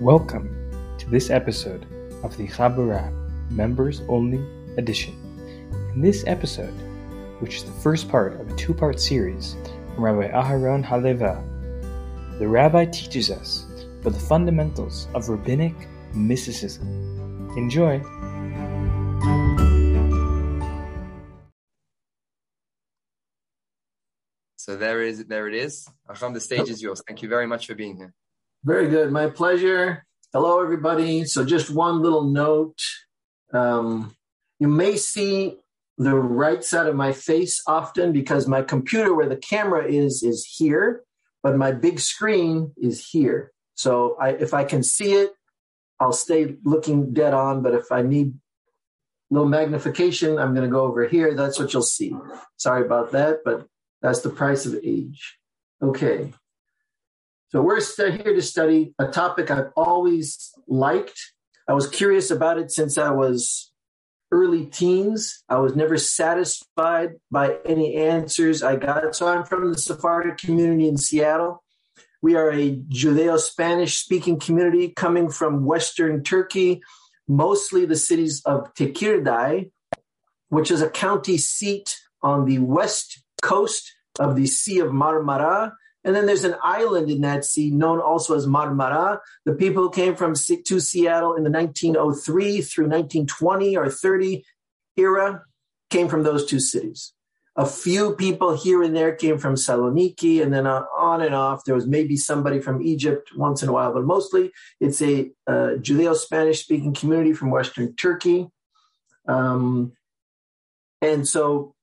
Welcome to this episode of the Chaburah Members Only Edition. In this episode, which is the first part of a two part series from Rabbi Aharon Haleva, the rabbi teaches us about the fundamentals of rabbinic mysticism. Enjoy! So there is, there it is. Haham, the stage is yours. Thank you very much for being here. Very good. My pleasure. Hello, everybody. So, just one little note. Um, you may see the right side of my face often because my computer, where the camera is, is here, but my big screen is here. So, I, if I can see it, I'll stay looking dead on. But if I need little magnification, I'm going to go over here. That's what you'll see. Sorry about that, but that's the price of age. Okay. So we're here to study a topic I've always liked. I was curious about it since I was early teens. I was never satisfied by any answers I got. So I'm from the Sephardic community in Seattle. We are a Judeo Spanish speaking community coming from Western Turkey, mostly the cities of Tekirdağ, which is a county seat on the west coast of the Sea of Marmara and then there's an island in that sea known also as Marmara. The people who came from to Seattle in the 1903 through 1920 or 30 era came from those two cities. A few people here and there came from Saloniki, and then on and off. There was maybe somebody from Egypt once in a while, but mostly it's a uh, Judeo Spanish speaking community from Western Turkey. Um, and so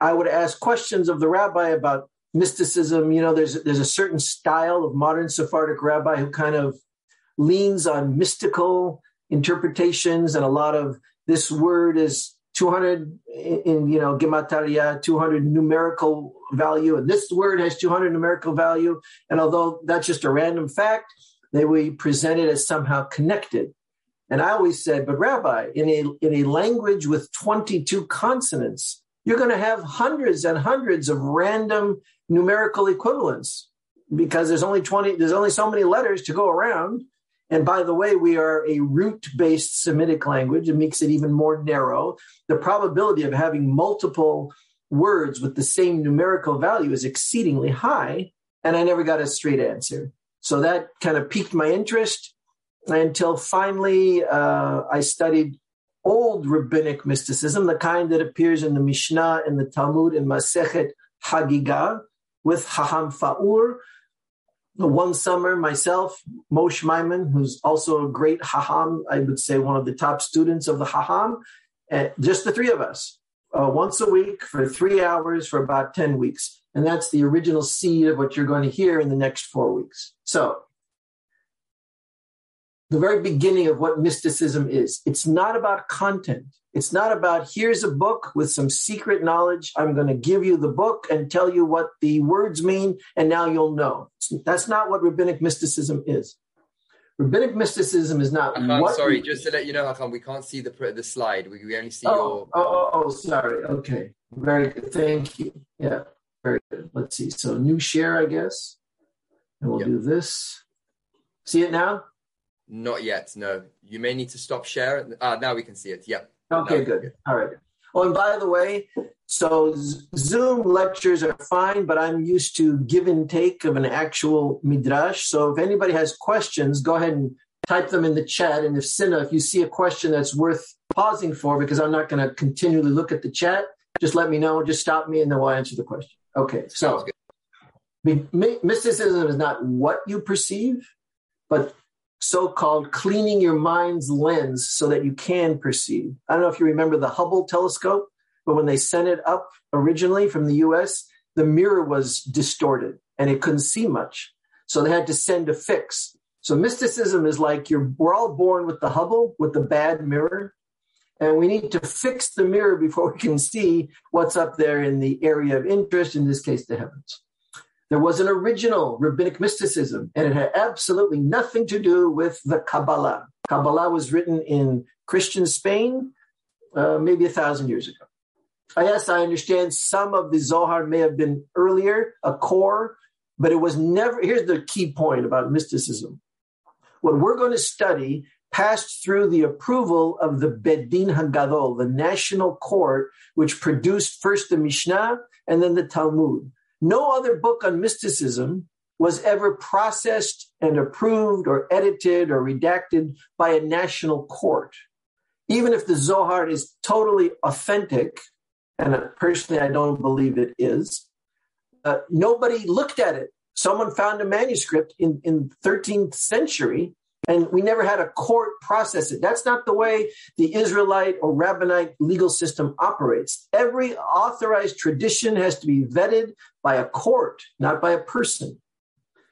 I would ask questions of the rabbi about mysticism. You know, there's there's a certain style of modern Sephardic rabbi who kind of leans on mystical interpretations, and a lot of this word is 200 in, you know gematria 200 numerical value and this word has 200 numerical value and although that's just a random fact they will present it as somehow connected and i always said but rabbi in a in a language with 22 consonants you're going to have hundreds and hundreds of random numerical equivalents because there's only 20 there's only so many letters to go around. And by the way we are a root based semitic language. It makes it even more narrow. The probability of having multiple words with the same numerical value is exceedingly high and i never got a straight answer. So that kind of piqued my interest until finally uh, i studied old rabbinic mysticism the kind that appears in the mishnah and the talmud in masechet hagigah with Haham Fa'ur. One summer, myself, Moshe Maimon, who's also a great Haham, I would say one of the top students of the Haham, and just the three of us, uh, once a week for three hours for about 10 weeks. And that's the original seed of what you're going to hear in the next four weeks. So, the very beginning of what mysticism is. It's not about content. It's not about here's a book with some secret knowledge. I'm going to give you the book and tell you what the words mean, and now you'll know. That's not what rabbinic mysticism is. Rabbinic mysticism is not. Haham, sorry, we, just to let you know, Haham, we can't see the the slide. We, we only see oh, your. Oh, oh, oh, sorry. Okay, very good. Thank you. Yeah, very good. Let's see. So new share, I guess, and we'll yep. do this. See it now? Not yet. No, you may need to stop share. Ah, now we can see it. Yep. Okay, good. All right. Oh, and by the way, so Zoom lectures are fine, but I'm used to give and take of an actual midrash. So if anybody has questions, go ahead and type them in the chat. And if Sina, if you see a question that's worth pausing for, because I'm not going to continually look at the chat, just let me know. Just stop me, and then we'll answer the question. Okay. So mysticism is not what you perceive, but so called cleaning your mind's lens so that you can perceive. I don't know if you remember the Hubble telescope, but when they sent it up originally from the US, the mirror was distorted and it couldn't see much. So they had to send a fix. So mysticism is like you're we're all born with the Hubble, with the bad mirror. And we need to fix the mirror before we can see what's up there in the area of interest, in this case, the heavens. There was an original rabbinic mysticism, and it had absolutely nothing to do with the Kabbalah. Kabbalah was written in Christian Spain uh, maybe a thousand years ago. Uh, yes, I understand some of the Zohar may have been earlier, a core, but it was never. Here's the key point about mysticism what we're going to study passed through the approval of the Bedin Hagadol, the national court, which produced first the Mishnah and then the Talmud. No other book on mysticism was ever processed and approved or edited or redacted by a national court. Even if the Zohar is totally authentic, and personally I don't believe it is, uh, nobody looked at it. Someone found a manuscript in, in 13th century and we never had a court process it. That's not the way the Israelite or rabbinite legal system operates. Every authorized tradition has to be vetted by a court, not by a person.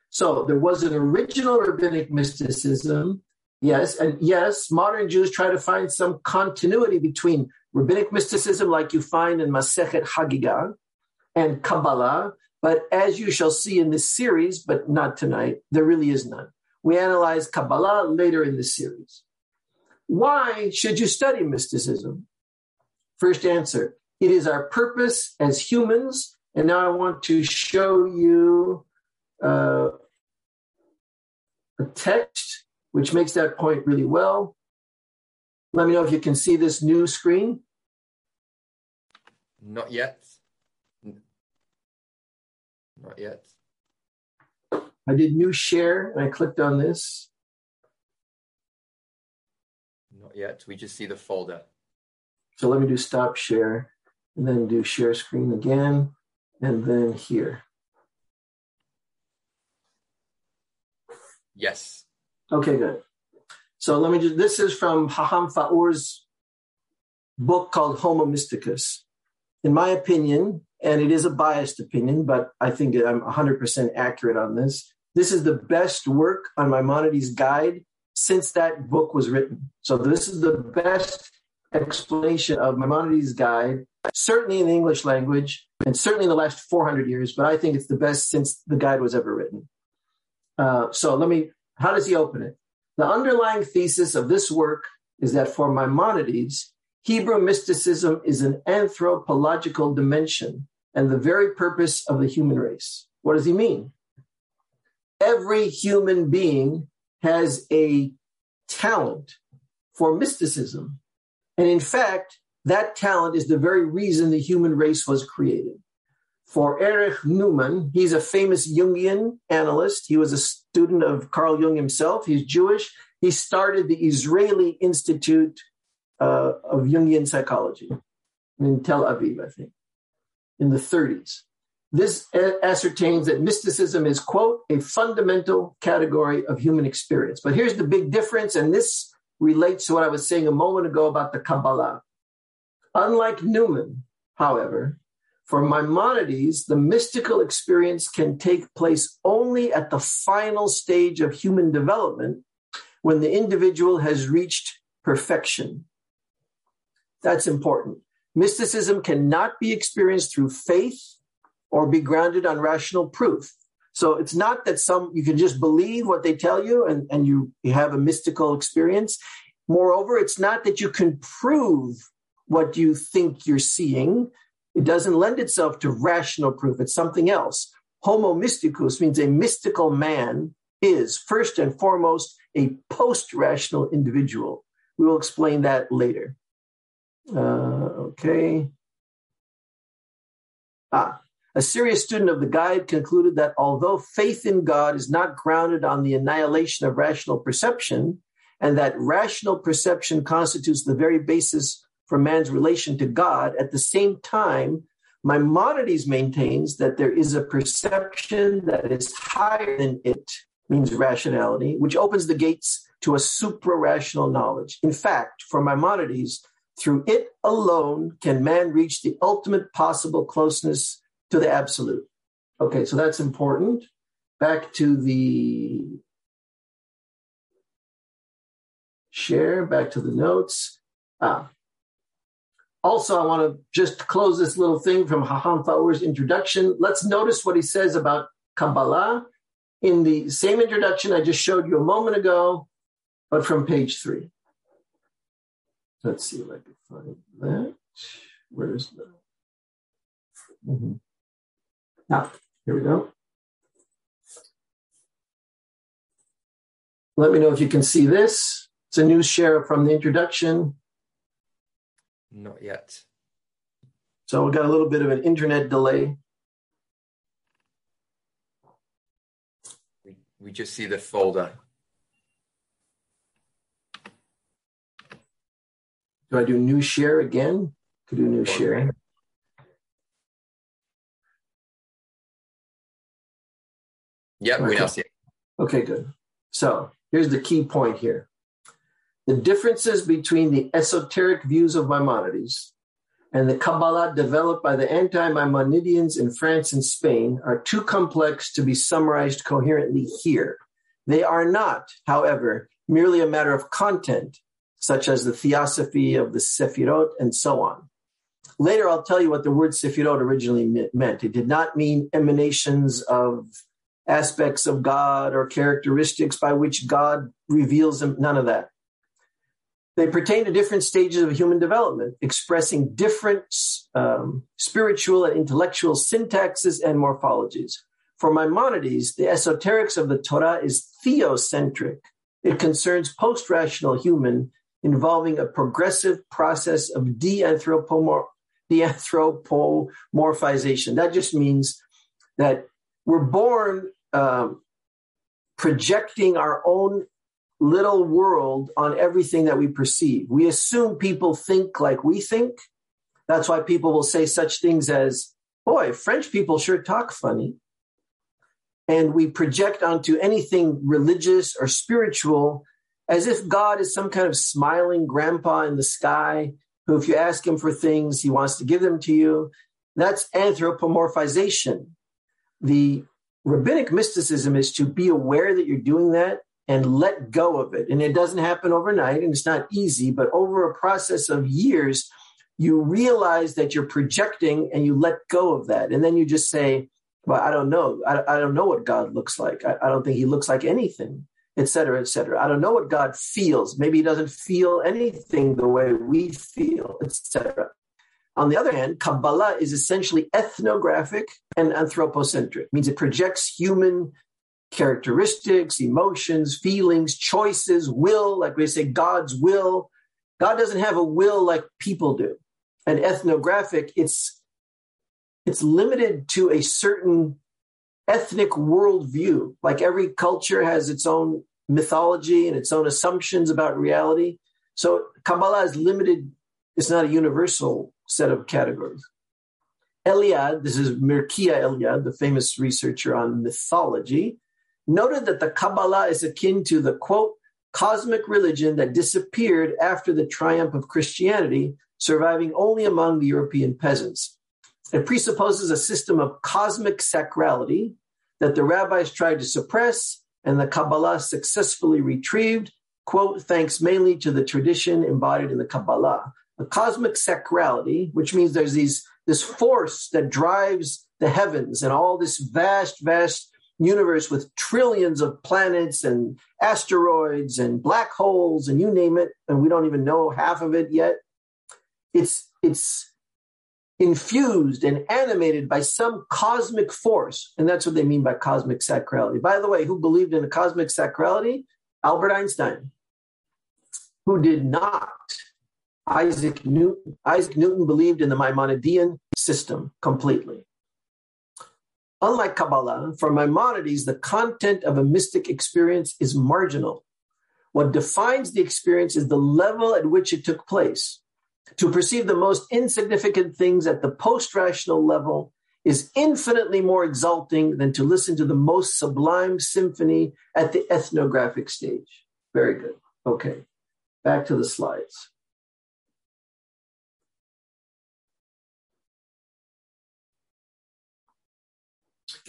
So there was an original rabbinic mysticism, yes, and yes, modern Jews try to find some continuity between rabbinic mysticism, like you find in Masechet Hagigah, and Kabbalah. But as you shall see in this series, but not tonight, there really is none. We analyze Kabbalah later in the series. Why should you study mysticism? First answer it is our purpose as humans. And now I want to show you uh, a text which makes that point really well. Let me know if you can see this new screen. Not yet. Not yet. I did new share and I clicked on this. Not yet. We just see the folder. So let me do stop share and then do share screen again and then here. Yes. Okay, good. So let me just, this is from Haham Faur's book called Homo Mysticus. In my opinion, and it is a biased opinion, but I think I'm 100% accurate on this. This is the best work on Maimonides' guide since that book was written. So this is the best explanation of Maimonides' guide, certainly in the English language, and certainly in the last 400 years, but I think it's the best since the guide was ever written. Uh, so let me, how does he open it? The underlying thesis of this work is that for Maimonides, Hebrew mysticism is an anthropological dimension and the very purpose of the human race. What does he mean? Every human being has a talent for mysticism. And in fact, that talent is the very reason the human race was created for Erich Neumann. He's a famous Jungian analyst. He was a student of Carl Jung himself. He's Jewish. He started the Israeli Institute uh, of Jungian Psychology in Tel Aviv, I think, in the 30s. This ascertains that mysticism is, quote, a fundamental category of human experience. But here's the big difference, and this relates to what I was saying a moment ago about the Kabbalah. Unlike Neumann, however, for Maimonides, the mystical experience can take place only at the final stage of human development when the individual has reached perfection. That's important. Mysticism cannot be experienced through faith or be grounded on rational proof. So it's not that some you can just believe what they tell you and, and you, you have a mystical experience. Moreover, it's not that you can prove what you think you're seeing. It doesn't lend itself to rational proof. It's something else. Homo mysticus means a mystical man is first and foremost a post rational individual. We will explain that later. Uh, okay. Ah, a serious student of the guide concluded that although faith in God is not grounded on the annihilation of rational perception, and that rational perception constitutes the very basis for man's relation to God. At the same time, Maimonides maintains that there is a perception that is higher than it, means rationality, which opens the gates to a supra rational knowledge. In fact, for Maimonides, through it alone can man reach the ultimate possible closeness to the absolute. Okay, so that's important. Back to the share, back to the notes. Ah, also, I want to just close this little thing from Haham Faur's introduction. Let's notice what he says about Kabbalah in the same introduction I just showed you a moment ago, but from page three. Let's see if I can find that. Where's the. Mm-hmm. Ah, here we go. Let me know if you can see this. It's a new share from the introduction. Not yet. So we got a little bit of an internet delay. We, we just see the folder. Do I do new share again? Could do new share. Yep, we now see it. Okay, good. So here's the key point here. The differences between the esoteric views of Maimonides and the Kabbalah developed by the anti Maimonidians in France and Spain are too complex to be summarized coherently here. They are not, however, merely a matter of content, such as the theosophy of the Sefirot and so on. Later, I'll tell you what the word Sefirot originally meant. It did not mean emanations of aspects of God or characteristics by which God reveals them, none of that. They pertain to different stages of human development, expressing different um, spiritual and intellectual syntaxes and morphologies. For Maimonides, the esoterics of the Torah is theocentric. It concerns post rational human involving a progressive process of de-anthropomor- de-anthropomorphization. That just means that we're born um, projecting our own little world on everything that we perceive. We assume people think like we think. That's why people will say such things as, boy, French people sure talk funny. And we project onto anything religious or spiritual as if God is some kind of smiling grandpa in the sky who, if you ask him for things, he wants to give them to you. That's anthropomorphization. The rabbinic mysticism is to be aware that you're doing that and let go of it. And it doesn't happen overnight and it's not easy, but over a process of years, you realize that you're projecting and you let go of that. And then you just say, well, I don't know. I, I don't know what God looks like. I, I don't think he looks like anything, et cetera, et cetera. I don't know what God feels. Maybe he doesn't feel anything the way we feel, et cetera. On the other hand, Kabbalah is essentially ethnographic and anthropocentric, means it projects human characteristics, emotions, feelings, choices, will, like we say, God's will. God doesn't have a will like people do. And ethnographic, it's it's limited to a certain ethnic worldview. Like every culture has its own mythology and its own assumptions about reality. So Kabbalah is limited, it's not a universal set of categories. Eliad, this is Mirkia Eliad, the famous researcher on mythology, noted that the Kabbalah is akin to the quote, cosmic religion that disappeared after the triumph of Christianity, surviving only among the European peasants. It presupposes a system of cosmic sacrality that the rabbis tried to suppress and the Kabbalah successfully retrieved, quote, thanks mainly to the tradition embodied in the Kabbalah. A cosmic sacrality, which means there's these this force that drives the heavens and all this vast, vast universe with trillions of planets and asteroids and black holes and you name it, and we don't even know half of it yet. It's it's infused and animated by some cosmic force. And that's what they mean by cosmic sacrality. By the way, who believed in a cosmic sacrality? Albert Einstein. Who did not? Isaac Newton. Isaac Newton believed in the Maimonidean system completely. Unlike Kabbalah, for Maimonides, the content of a mystic experience is marginal. What defines the experience is the level at which it took place. To perceive the most insignificant things at the post rational level is infinitely more exalting than to listen to the most sublime symphony at the ethnographic stage. Very good. Okay, back to the slides.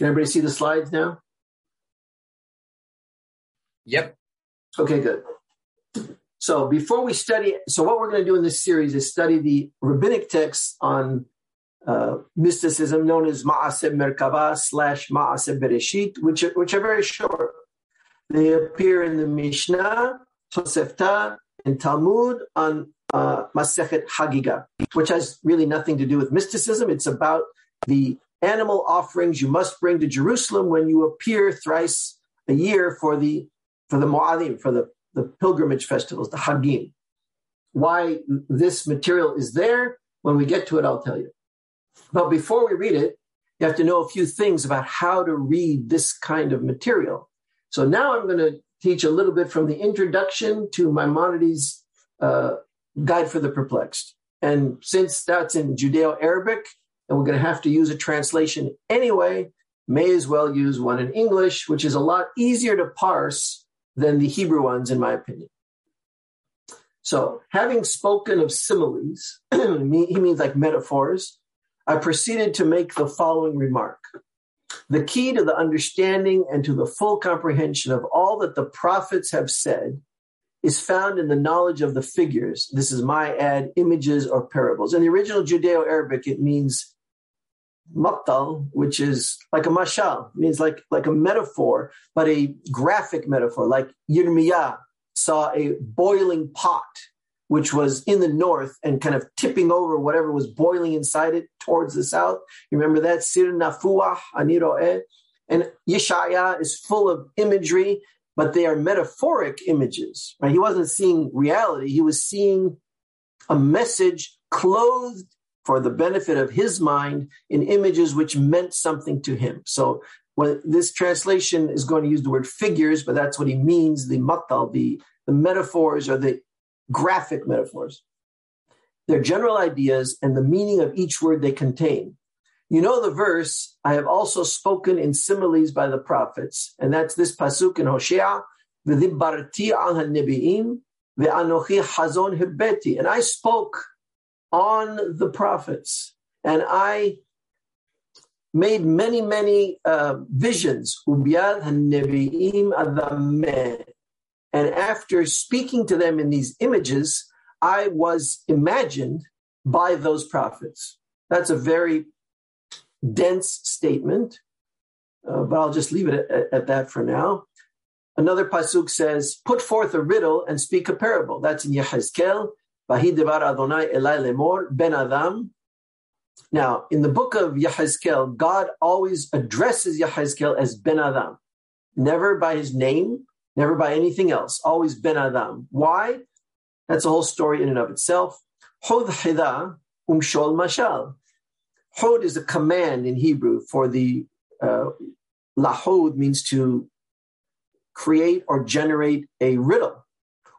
Can everybody see the slides now? Yep. Okay, good. So before we study, so what we're going to do in this series is study the rabbinic texts on uh, mysticism known as Ma'aseh Merkava slash Ma'aseh Bereshit, which are, which are very short. They appear in the Mishnah, Tosefta, and Talmud on uh, Masechet Hagiga, which has really nothing to do with mysticism. It's about the animal offerings you must bring to Jerusalem when you appear thrice a year for the for the Mu'adim, for the, the pilgrimage festivals, the Hagim. Why this material is there, when we get to it, I'll tell you. But before we read it, you have to know a few things about how to read this kind of material. So now I'm going to teach a little bit from the introduction to Maimonides' uh, Guide for the Perplexed. And since that's in Judeo Arabic, and we're going to have to use a translation anyway, may as well use one in English, which is a lot easier to parse than the Hebrew ones, in my opinion. So, having spoken of similes, he means like metaphors, I proceeded to make the following remark. The key to the understanding and to the full comprehension of all that the prophets have said is found in the knowledge of the figures. This is my ad, images or parables. In the original Judeo Arabic, it means matal, which is like a mashal, means like, like a metaphor, but a graphic metaphor, like Yirmiyah saw a boiling pot, which was in the north and kind of tipping over whatever was boiling inside it towards the south. You remember that? Sir nafuah aniro'eh. And Yeshaya is full of imagery, but they are metaphoric images. Right? He wasn't seeing reality. He was seeing a message clothed for the benefit of his mind in images which meant something to him. So this translation is going to use the word figures, but that's what he means, the matal, the, the metaphors or the graphic metaphors. They're general ideas and the meaning of each word they contain. You know the verse, I have also spoken in similes by the prophets, and that's this pasuk in Hosea, v'dibarti al ha-nebi'im, ve'anochi hazon hirbeti. And I spoke on the prophets. And I made many, many uh, visions. And after speaking to them in these images, I was imagined by those prophets. That's a very dense statement, uh, but I'll just leave it at, at, that for now. Another pasuk says, "Put forth a riddle and speak a parable." That's in Yehezkel Now, in the book of Yahezkel, God always addresses Yahezkel as Ben Adam, never by his name, never by anything else, always Ben Adam. Why? That's a whole story in and of itself. Hod Hida Umshol Mashal. Hod is a command in Hebrew for the uh, lahod means to create or generate a riddle.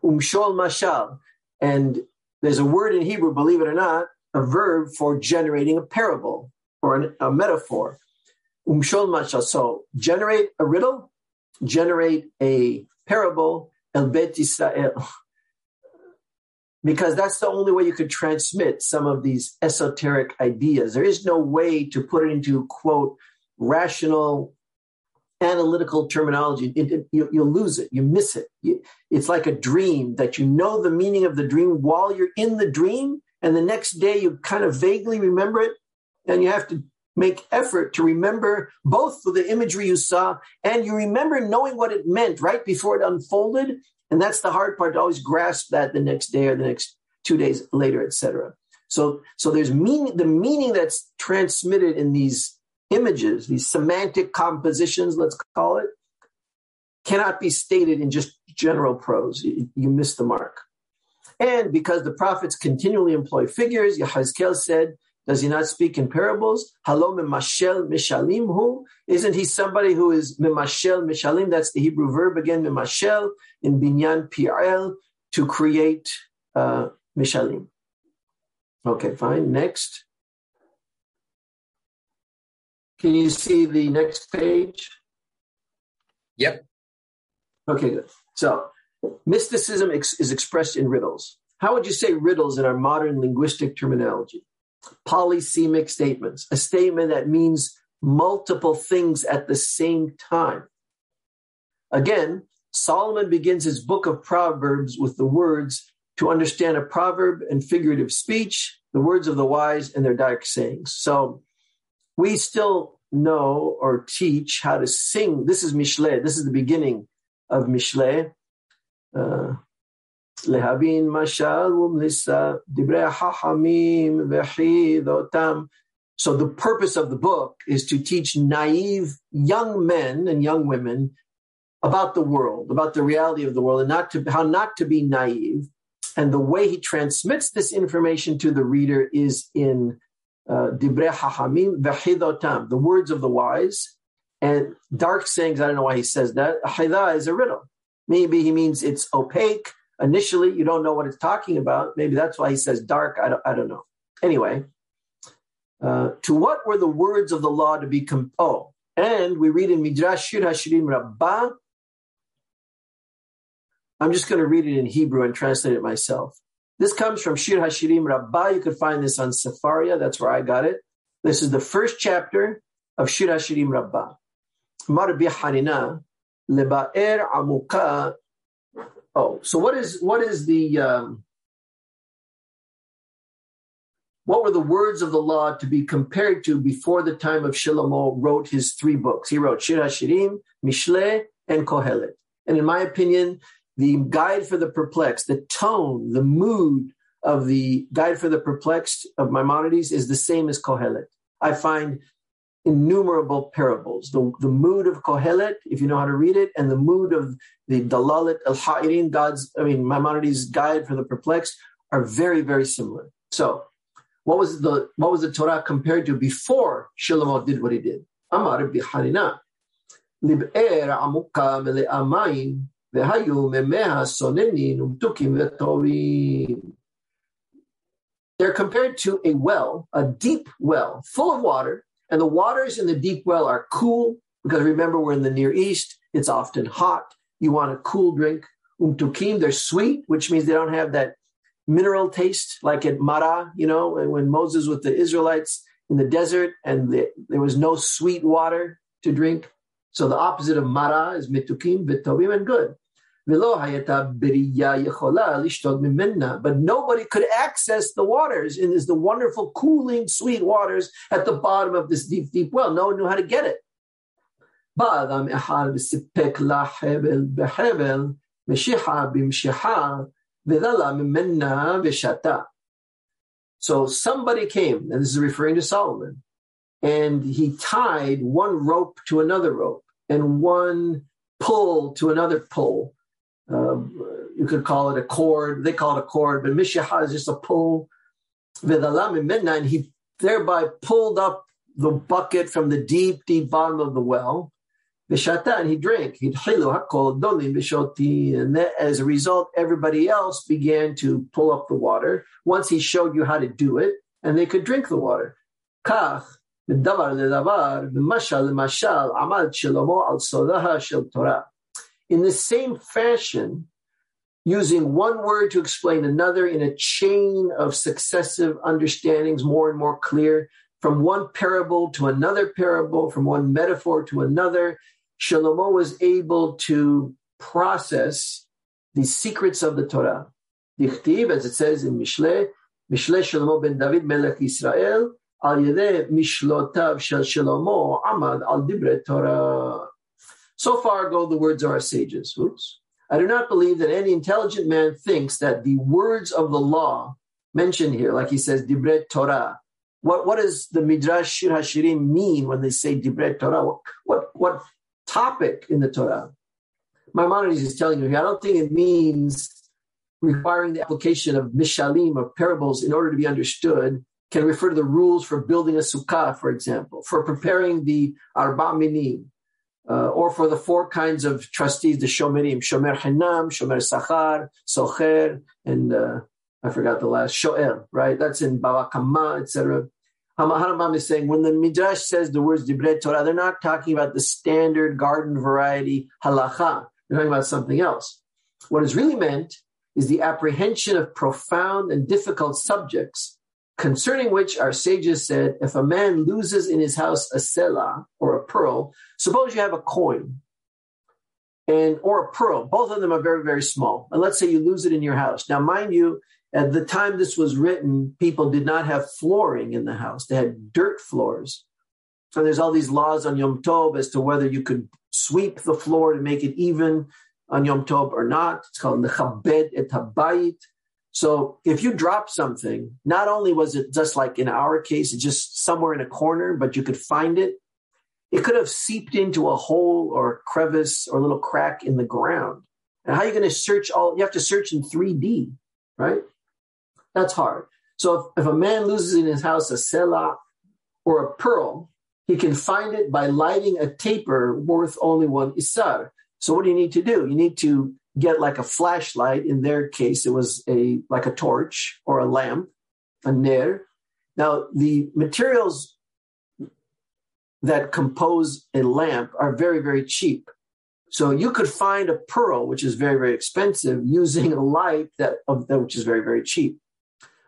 Umshol Mashal. And there's a word in Hebrew, believe it or not, a verb for generating a parable or an, a metaphor. Umshol mashal. So generate a riddle, generate a parable, el bet Israel. Because that's the only way you could transmit some of these esoteric ideas. There is no way to put it into, quote, rational analytical terminology, it, it, you, will lose it. You miss it. You, it's like a dream that you know the meaning of the dream while you're in the dream, and the next day you kind of vaguely remember it, and you have to make effort to remember both the imagery you saw and you remember knowing what it meant right before it unfolded. And that's the hard part to always grasp that the next day or the next two days later, etc. So, so there's meaning, the meaning that's transmitted in these images, these semantic compositions, let's call it, cannot be stated in just general prose. You, you miss the mark. And because the prophets continually employ figures, Yahazkel said, does he not speak in parables? Halom mimashel mishalim hu? Isn't he somebody who is mimashel mishalim? That's the Hebrew verb again, mimashel, in binyan pi'el, to create uh, mishalim. Okay, fine. Next. Can you see the next page? Yep. Okay, good. So, mysticism ex- is expressed in riddles. How would you say riddles in our modern linguistic terminology? Polysemic statements, a statement that means multiple things at the same time. Again, Solomon begins his book of Proverbs with the words to understand a proverb and figurative speech, the words of the wise and their dark sayings. So we still know or teach how to sing. This is Mishle. This is the beginning of Mishle. Uh, Lehabin mashal umlisa dibre hachamim vechidotam. So the purpose of the book is to teach naive young men and young women about the world, about the reality of the world, and not to how not to be naive. And the way he transmits this information to the reader is in uh, Dibre Hachamim Vechidotam, the words of the wise, and dark sayings. I don't know why he says that. Hida is a riddle. Maybe he means it's opaque. Initially, you don't know what it's talking about. Maybe that's why he says dark. I don't, I don't know. Anyway, uh, to what were the words of the law to be composed? oh and we read in midrash shir hashirim rabbah i'm just going to read it in hebrew and translate it myself this comes from shir hashirim rabbah you could find this on Sefaria. that's where i got it this is the first chapter of shir hashirim rabbah marbi harina leba'er amuka oh so what is what is the um, what were the words of the law to be compared to before the time of Shlomo wrote his three books? He wrote Shir HaShirim, Mishle, and Kohelet. And in my opinion, the guide for the perplexed, the tone, the mood of the guide for the perplexed of Maimonides is the same as Kohelet. I find innumerable parables. The, the mood of Kohelet, if you know how to read it, and the mood of the Dalalet al Ha'irin, God's, I mean, Maimonides' guide for the perplexed, are very, very similar. So what was the what was the Torah compared to before Shlomo did what he did? Amar b'Harina lib'er amuka mele'amayim umtukim v'tovim. They're compared to a well, a deep well, full of water, and the waters in the deep well are cool because remember we're in the Near East. It's often hot. You want a cool drink. Umtukim, they're sweet, which means they don't have that mineral taste, like at Mara, you know, when Moses with the Israelites in the desert and the, there was no sweet water to drink. So the opposite of Mara is mitukim, vitovim, and good. But nobody could access the waters in this the wonderful, cooling, sweet waters at the bottom of this deep, deep well. No one knew how to get it. Um, so somebody came, and this is referring to Solomon, and he tied one rope to another rope and one pull to another pull. Um, you could call it a cord. They call it a cord, but Mishaha is just a pull. And he thereby pulled up the bucket from the deep, deep bottom of the well Vishata, and he drank. And as a result, everybody else began to pull up the water once he showed you how to do it, and they could drink the water. Kach, ledavar, mashal mashal, amal shlomo al sodaha shel Torah. In the same fashion, using one word to explain another in a chain of successive understandings, more and more clear, from one parable to another parable, from one metaphor to another, Shlomo was able to process the secrets of the Torah. Dichtiv, as it says in Mishle, Mishle Shlomo ben David Melech Israel, al yedeh mishlotav shel Shlomo amad al dibre Torah. So far go the words of our sages. Oops. I do not believe that any intelligent man thinks that the words of the law mentioned here, like he says, dibre Torah, what, what does the Midrash Shir Hashirim mean when they say Dibret Torah? What, what, what topic in the Torah? Maimonides is telling you here, I don't think it means requiring the application of mishalim, of parables, in order to be understood, can refer to the rules for building a sukkah, for example, for preparing the arba minim, uh, or for the four kinds of trustees, the shomerim, shomer hinam, shomer sachar, socher, and uh, I forgot the last, Shoer, right? That's in Bava Kama, etc. Harambam is saying when the Midrash says the words Dibret Torah, they're not talking about the standard garden variety halacha. They're talking about something else. What is really meant is the apprehension of profound and difficult subjects concerning which our sages said, if a man loses in his house a selah or a pearl, suppose you have a coin and or a pearl, both of them are very, very small. And let's say you lose it in your house. Now, mind you, at the time this was written, people did not have flooring in the house. They had dirt floors. So there's all these laws on Yom Tov as to whether you could sweep the floor to make it even on Yom Tov or not. It's called Nechabed et Habayit. So if you drop something, not only was it just like in our case, just somewhere in a corner, but you could find it. it could have seeped into a hole or crevice or a little crack in the ground. And how are you going to search all? You have to search in 3D, right? That's hard. So if, if a man loses in his house a selah or a pearl, he can find it by lighting a taper worth only one isar. So what do you need to do? You need to get like a flashlight. In their case, it was a like a torch or a lamp, a ner. Now the materials that compose a lamp are very, very cheap. So you could find a pearl, which is very, very expensive, using a light that, of, which is very, very cheap.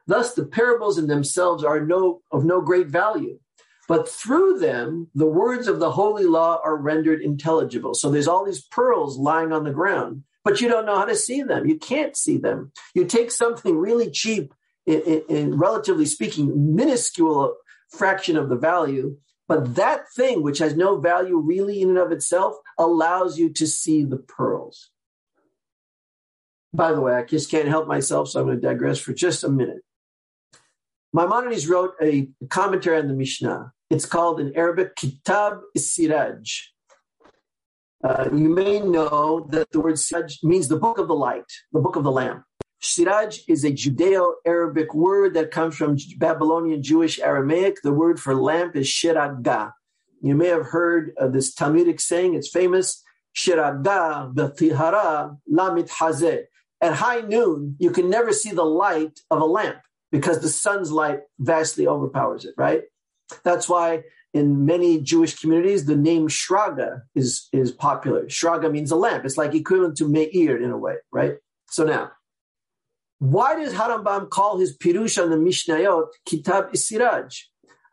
Thus, the parables in themselves are no, of no great value, but through them, the words of the holy law are rendered intelligible. So there's all these pearls lying on the ground, but you don't know how to see them. You can't see them. You take something really cheap, in, in, in relatively speaking, minuscule fraction of the value, but that thing, which has no value really in and of itself, allows you to see the pearls. By the way, I just can't help myself, so I'm going to digress for just a minute. Maimonides wrote a commentary on the Mishnah. It's called in Arabic Kitab Siraj. Uh, you may know that the word Siraj means the book of the light, the book of the lamp. Siraj is a Judeo-Arabic word that comes from Babylonian Jewish Aramaic. The word for lamp is shiraga. You may have heard of this Talmudic saying, it's famous, shiraga b'tihara lamit hazeh. At high noon, you can never see the light of a lamp because the sun's light vastly overpowers it, right? That's why in many Jewish communities, the name Shraga is, is popular. Shraga means a lamp. It's like equivalent to Meir in a way, right? So now, why does Harambam call his Pirush on the Mishnayot Kitab Isiraj?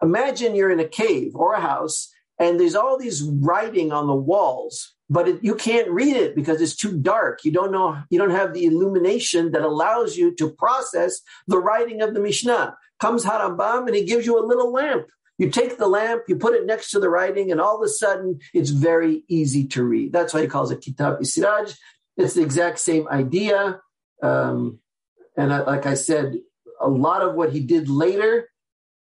Imagine you're in a cave or a house and there's all these writing on the walls, but it, you can't read it because it's too dark. You don't know, you don't have the illumination that allows you to process the writing of the Mishnah. Comes Harambam and he gives you a little lamp. You take the lamp, you put it next to the writing, and all of a sudden it's very easy to read. That's why he calls it Kitab Isiraj. It's the exact same idea. Um, and I, like I said, a lot of what he did later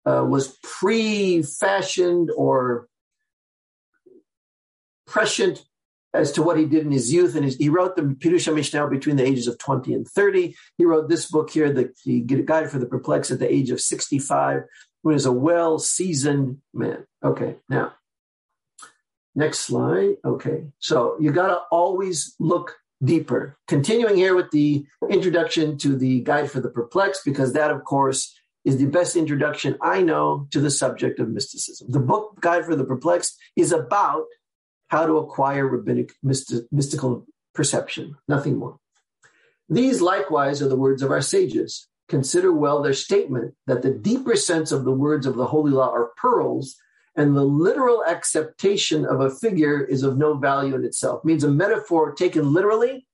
uh, was pre-fashioned or prescient as to what he did in his youth. And his, he wrote the Pirusha Mishnah between the ages of 20 and 30. He wrote this book here, the, the Guide for the Perplexed, at the age of 65, when he's a well seasoned man. Okay, now, next slide. Okay, so you got to always look deeper. Continuing here with the introduction to the Guide for the Perplexed, because that, of course, is the best introduction I know to the subject of mysticism. The book Guide for the Perplexed is about how to acquire rabbinic mystical perception, nothing more. These likewise are the words of our sages. Consider well their statement that the deeper sense of the words of the Holy Law are pearls and the literal acceptation of a figure is of no value in itself. It means a metaphor taken literally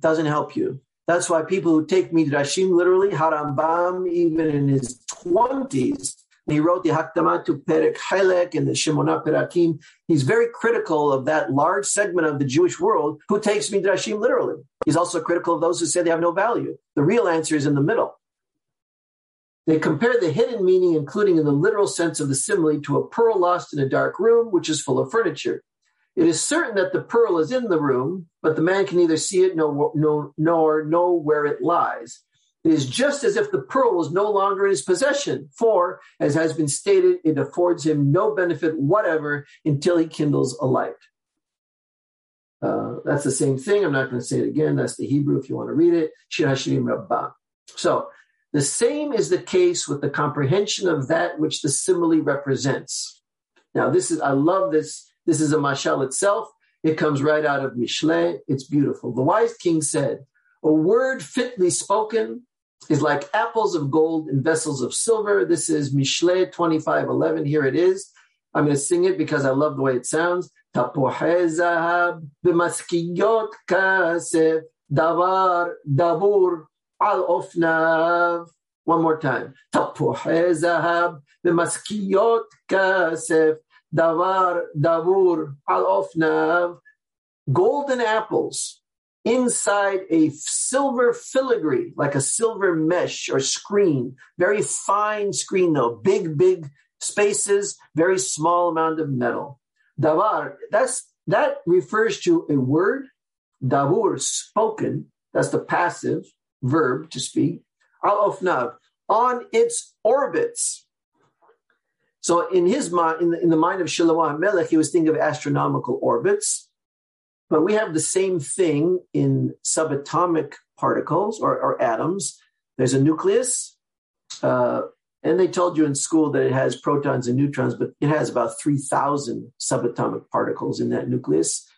doesn't help you. That's why people who take Midrashim literally, Harambam, even in his 20s, he wrote the Hakdama to Perek Halek and the Shemona Perakim, he's very critical of that large segment of the Jewish world who takes Midrashim literally. He's also critical of those who say they have no value. The real answer is in the middle. They compare the hidden meaning, including in the literal sense of the simile, to a pearl lost in a dark room, which is full of furniture. It is certain that the pearl is in the room, but the man can neither see it nor, nor, nor know where it lies. It is just as if the pearl was no longer in his possession, for, as has been stated, it affords him no benefit whatever until he kindles a light. Uh, that's the same thing. I'm not going to say it again. That's the Hebrew if you want to read it. Shir Hashirim Rabbah. So the same is the case with the comprehension of that which the simile represents. Now, this is, I love this. This is a mashal itself. It comes right out of Mishle. It's beautiful. The wise king said, A word fitly spoken is like apples of gold in vessels of silver. This is Mishle 2511. Here it is. I'm going to sing it because I love the way it sounds. zahab b'maskiyot kasef davar dabur al ofnav. One more time. תפוחי זהב ומשכיות כסף, דבר דבור על אופניו. Golden apples inside a silver filigree, like a silver mesh or screen, very fine screen though, big, big spaces, very small amount of metal. Davar, that's that refers to a word, davur, spoken. That's the passive verb to speak. Al ofnav, on its orbits. So in his mind, in the, in the mind of Shlomo HaMelech, he was thinking of astronomical orbits. But we have the same thing in subatomic particles or, or atoms. There's a nucleus, uh, and they told you in school that it has protons and neutrons, but it has about 3,000 subatomic particles in that nucleus,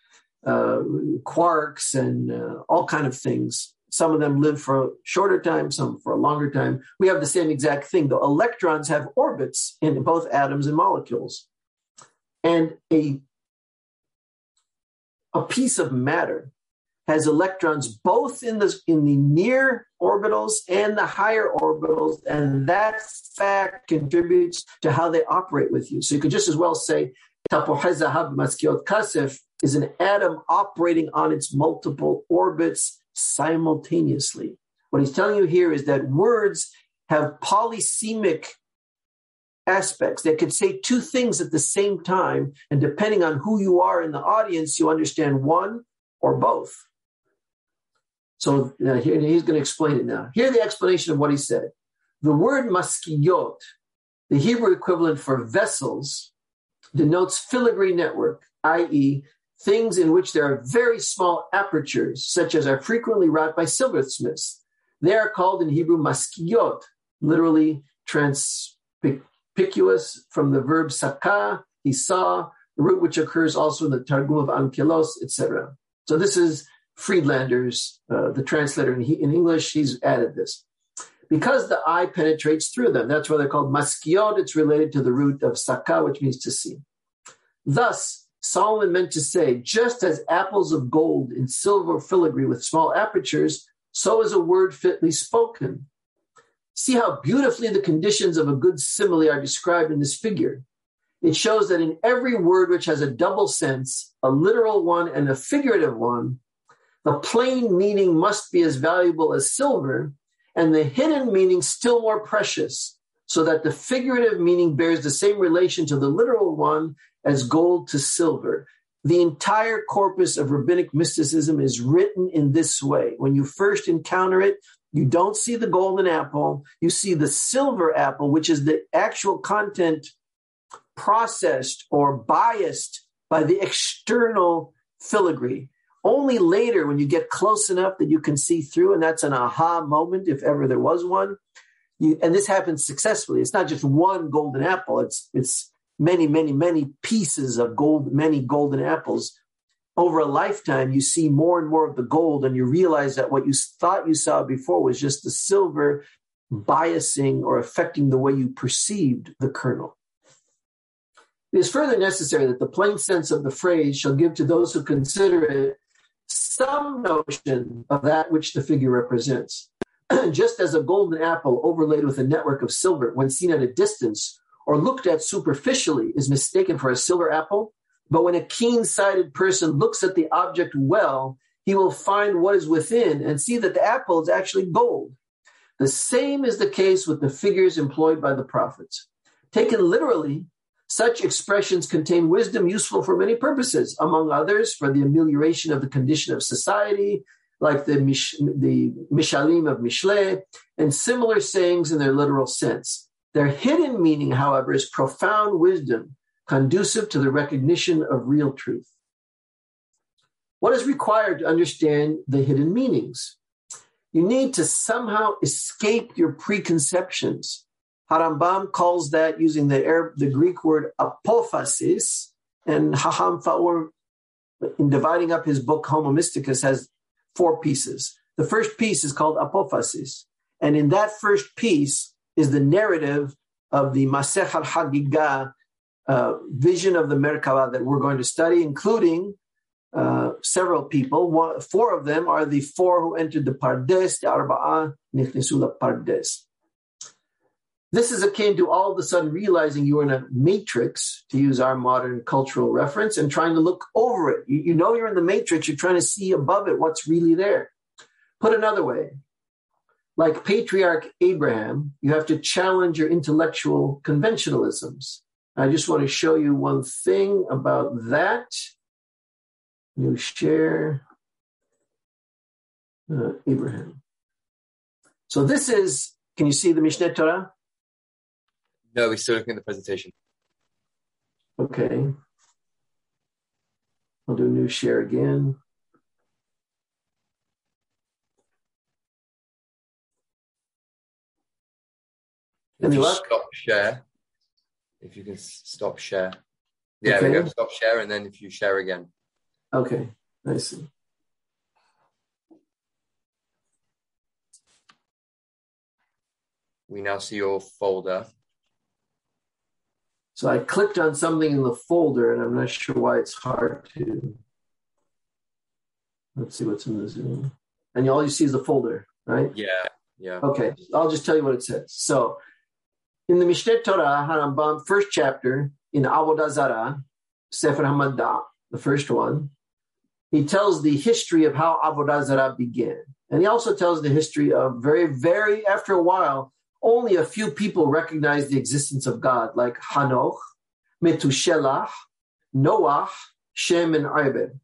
uh, quarks and uh, all kind of things. Some of them live for a shorter time, some for a longer time. We have the same exact thing. The electrons have orbits in both atoms and molecules. And a, a piece of matter has electrons both in the, in the near orbitals and the higher orbitals, and that fact contributes to how they operate with you. So you could just as well say kasef is an atom operating on its multiple orbits simultaneously. What he's telling you here is that words have polysemic aspects. They could say two things at the same time, and depending on who you are in the audience, you understand one or both. So uh, here, he's going to explain it now. Here, the explanation of what he said. The word maskiyot, the Hebrew equivalent for vessels, denotes filigree network, i.e., things in which there are very small apertures, such as are frequently wrought by silversmiths. They are called in Hebrew maskiyot, literally transpicuous from the verb saka, he saw, the root which occurs also in the Targum of Onkelos, etc. So this is Friedlander's, uh, the translator in, he, in English, he's added this. Because the eye penetrates through them, that's why they're called maskiot. It's related to the root of saka, which means to see. Thus, Solomon meant to say, just as apples of gold in silver filigree with small apertures, so is a word fitly spoken. See how beautifully the conditions of a good simile are described in this figure. It shows that in every word which has a double sense, a literal one and a figurative one, the plain meaning must be as valuable as silver, and the hidden meaning still more precious, so that the figurative meaning bears the same relation to the literal one as gold to silver. The entire corpus of rabbinic mysticism is written in this way. When you first encounter it, you don't see the golden apple, you see the silver apple, which is the actual content processed or biased by the external filigree. Only later, when you get close enough that you can see through, and that's an aha moment, if ever there was one. You, and this happens successfully. It's not just one golden apple. It's it's many, many, many pieces of gold, many golden apples. Over a lifetime, you see more and more of the gold, and you realize that what you thought you saw before was just the silver biasing or affecting the way you perceived the kernel. It is further necessary that the plain sense of the phrase shall give to those who consider it some notion of that which the figure represents. Just as a golden apple overlaid with a network of silver, when seen at a distance, or looked at superficially is mistaken for a silver apple. But when a keen sighted person looks at the object well, he will find what is within and see that the apple is actually gold. The same is the case with the figures employed by the prophets. Taken literally, such expressions contain wisdom useful for many purposes, among others, for the amelioration of the condition of society, like the, mish, the Mishalim of Mishle, and similar sayings in their literal sense. Their hidden meaning, however, is profound wisdom conducive to the recognition of real truth. What is required to understand the hidden meanings? You need to somehow escape your preconceptions. Harambam calls that using the Arab, the Greek word apophasis, and Haham Faur, in dividing up his book Homo Mysticus, has four pieces. The first piece is called apophasis, and in that first piece, is the narrative of the Masech al Hagigah uh, vision of the Merkabah that we're going to study, including uh, several people. One, four of them are the four who entered the Pardes, the Arba'ah, Nichnesula Pardes. This is akin to all of a sudden realizing you're in a matrix, to use our modern cultural reference, and trying to look over it. You, you know you're in the matrix, you're trying to see above it what's really there. Put another way, like patriarch Abraham, you have to challenge your intellectual conventionalisms. I just want to show you one thing about that. New share. Uh, Abraham. So this is, can you see the Mishneh Torah? No, we're still looking at the presentation. Okay. I'll do new share again. Any luck? stop share, if you can stop share. Yeah, we Okay. go. Stop share, and then if you share again. Okay, I see. We now see your folder. So I clicked on something in the folder and I'm not sure why it's hard to. Let's see what's in the Zoom. And all you see is the folder, right? Yeah, yeah. Okay, I'll just tell you what it says. So, in the Mishneh Torah, Harambam, first chapter, in Avodah Zarah, Sefer Hamaddah, the first one, he tells the history of how Avodah Zarah began. And he also tells the history of very, very, after a while, only a few people recognized the existence of God, like Hanoch, Metushelah, Noah, Shem, and Ibed.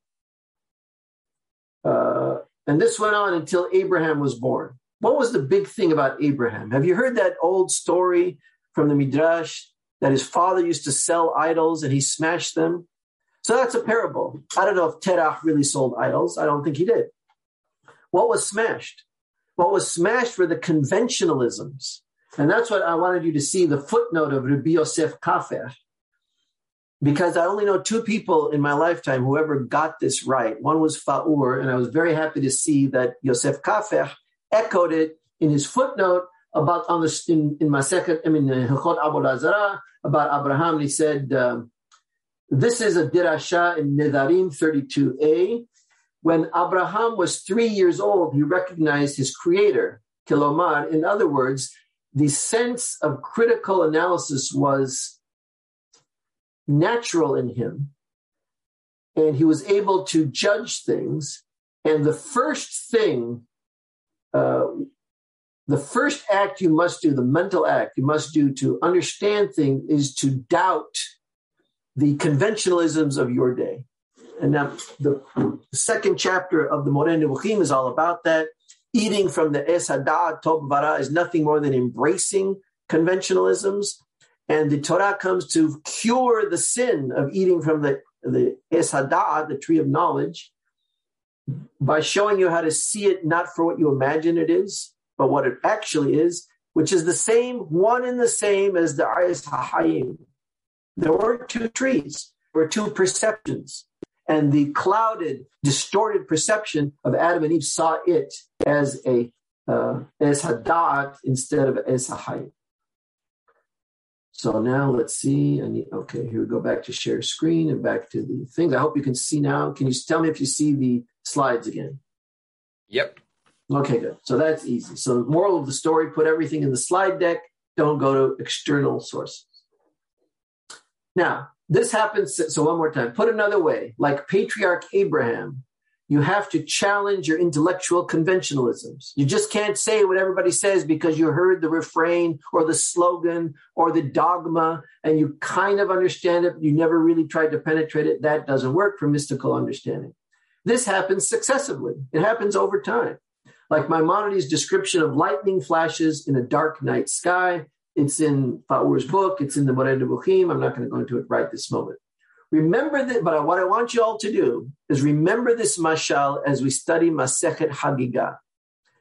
Uh, and this went on until Abraham was born. What was the big thing about Abraham? Have you heard that old story from the Midrash that his father used to sell idols and he smashed them? So that's a parable. I don't know if Terach really sold idols. I don't think he did. What was smashed? What was smashed were the conventionalisms. And that's what I wanted you to see the footnote of Rabbi Yosef Kafih. Because I only know two people in my lifetime who ever got this right. One was Faur, and I was very happy to see that Yosef Kafih echoed it in his footnote about on the in, in I mean Hilchot Avodah Zarah about Abraham. He said um, this is a dirasha in Nedarim 32a. When Abraham was three years old, he recognized his creator, Kilomar. In other words, the sense of critical analysis was natural in him, and he was able to judge things. And the first thing uh, the first act you must do, the mental act you must do to understand things is to doubt the conventionalisms of your day. And now the second chapter of the Moreh Nevuchim is all about that. Eating from the Es Tov Vara is nothing more than embracing conventionalisms. And the Torah comes to cure the sin of eating from the, the Es the tree of knowledge, by showing you how to see it not for what you imagine it is, but what it actually is, which is the same, one and the same as the Ayas HaHayim. There were two trees, there were two perceptions. And the clouded, distorted perception of Adam and Eve saw it as a uh, as hadat instead of as hayim. So now let's see. I need, okay, here we go back to share screen and back to the things. I hope you can see now. Can you tell me if you see the slides again? Yep. Okay, good. So that's easy. So the moral of the story, put everything in the slide deck. Don't go to external sources. Now, this happens. So one more time, put another way, like patriarch Abraham, you have to challenge your intellectual conventionalisms. You just can't say what everybody says because you heard the refrain or the slogan or the dogma and you kind of understand it. You never really tried to penetrate it. That doesn't work for mystical understanding. This happens successively. It happens over time. Like Maimonides' description of lightning flashes in a dark night sky. It's in Faur's book. It's in the Moreh Nevuchim. I'm not going to go into it right this moment. Remember that, but what I want you all to do is remember this mashal as we study Masechet Hagiga.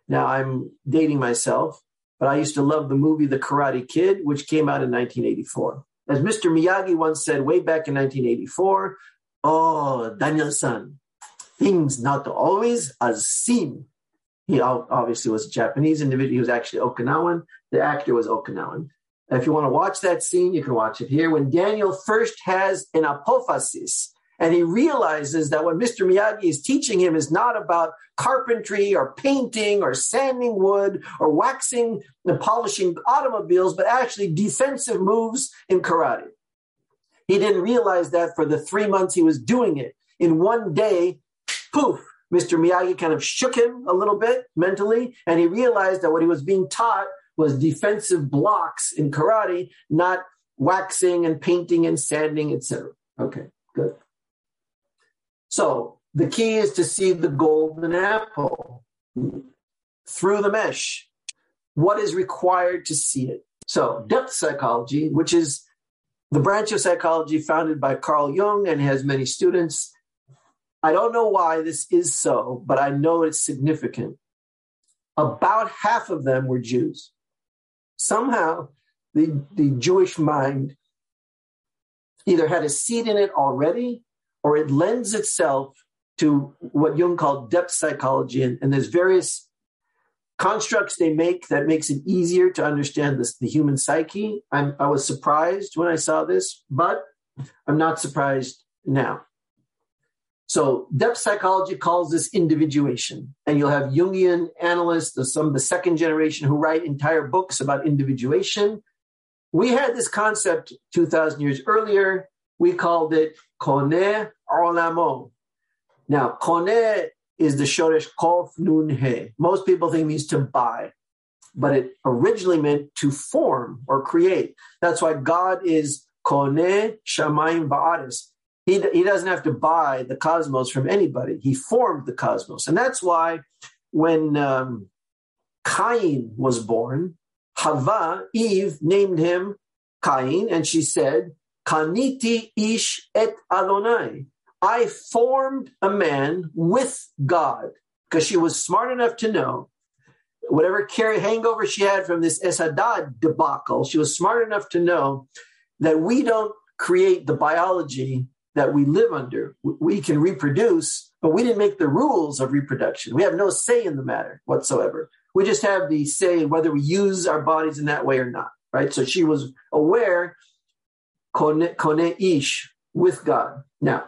Now I'm dating myself, but I used to love the movie The Karate Kid, which came out in 1984. As Mr. Miyagi once said way back in 1984, oh, Daniel-san, things not always as seen. He obviously was a Japanese individual. He was actually Okinawan. The actor was Okinawan. If you want to watch that scene, you can watch it here. When Daniel first has an apophasis and he realizes that what Mr. Miyagi is teaching him is not about carpentry or painting or sanding wood or waxing and polishing automobiles, but actually defensive moves in karate. He didn't realize that for the three months he was doing it. In one day, poof, Mr. Miyagi kind of shook him a little bit mentally, and he realized that what he was being taught was defensive blocks in karate, not waxing and painting and sanding, etc. Okay, good. So the key is to see the golden apple through the mesh. What is required to see it? So depth psychology, which is the branch of psychology founded by Carl Jung and has many students. I don't know why this is so, but I know it's significant. About half of them were Jews. Somehow, the, the Jewish mind either had a seed in it already or it lends itself to what Jung called depth psychology. And, and there's various constructs they make that makes it easier to understand this, the human psyche. I'm, I was surprised when I saw this, but I'm not surprised now. So depth psychology calls this individuation. And you'll have Jungian analysts, some of the second generation who write entire books about individuation. We had this concept 2000 years earlier. We called it Kone Olamo. Now, Kone is the Shoresh Kof Nun He. Most people think means to buy, but it originally meant to form or create. That's why God is Kone Shamayim Ba'aris. He, he doesn't have to buy the cosmos from anybody. He formed the cosmos. And that's why when um, Cain was born, Hava, Eve, named him Cain, and she said, Kaniti ish et Adonai. I formed a man with God because she was smart enough to know whatever carry hangover she had from this Esadad debacle, she was smart enough to know that we don't create the biology that we live under. We can reproduce, but we didn't make the rules of reproduction. We have no say in the matter whatsoever. We just have the say whether we use our bodies in that way or not, right? So she was aware, kone, ish, with God. Now,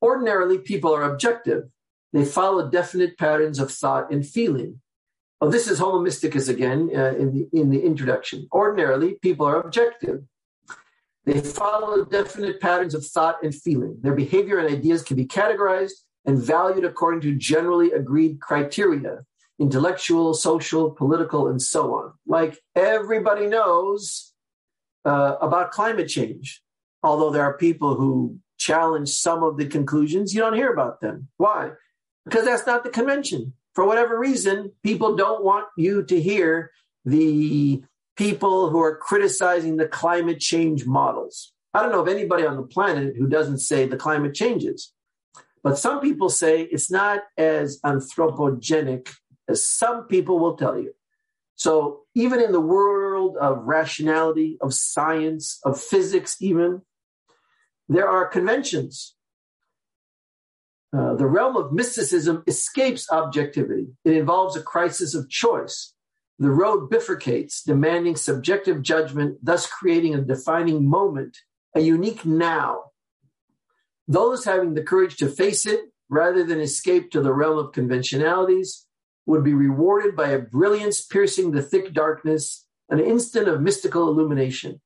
Ordinarily, people are objective. They follow definite patterns of thought and feeling. Oh, this is Homo Mysticus again uh, in, the, in the introduction. Ordinarily, people are objective. They follow definite patterns of thought and feeling. Their behavior and ideas can be categorized and valued according to generally agreed criteria intellectual, social, political, and so on. Like everybody knows uh, about climate change, although there are people who challenge some of the conclusions, you don't hear about them. Why? Because that's not the convention. For whatever reason, people don't want you to hear the people who are criticizing the climate change models. I don't know of anybody on the planet who doesn't say the climate changes. But some people say it's not as anthropogenic as some people will tell you. So even in the world of rationality, of science, of physics, even, there are conventions. Uh, the realm of mysticism escapes objectivity. It involves a crisis of choice. The road bifurcates, demanding subjective judgment, thus creating a defining moment, a unique now. Those having the courage to face it rather than escape to the realm of conventionalities would be rewarded by a brilliance piercing the thick darkness, an instant of mystical illumination.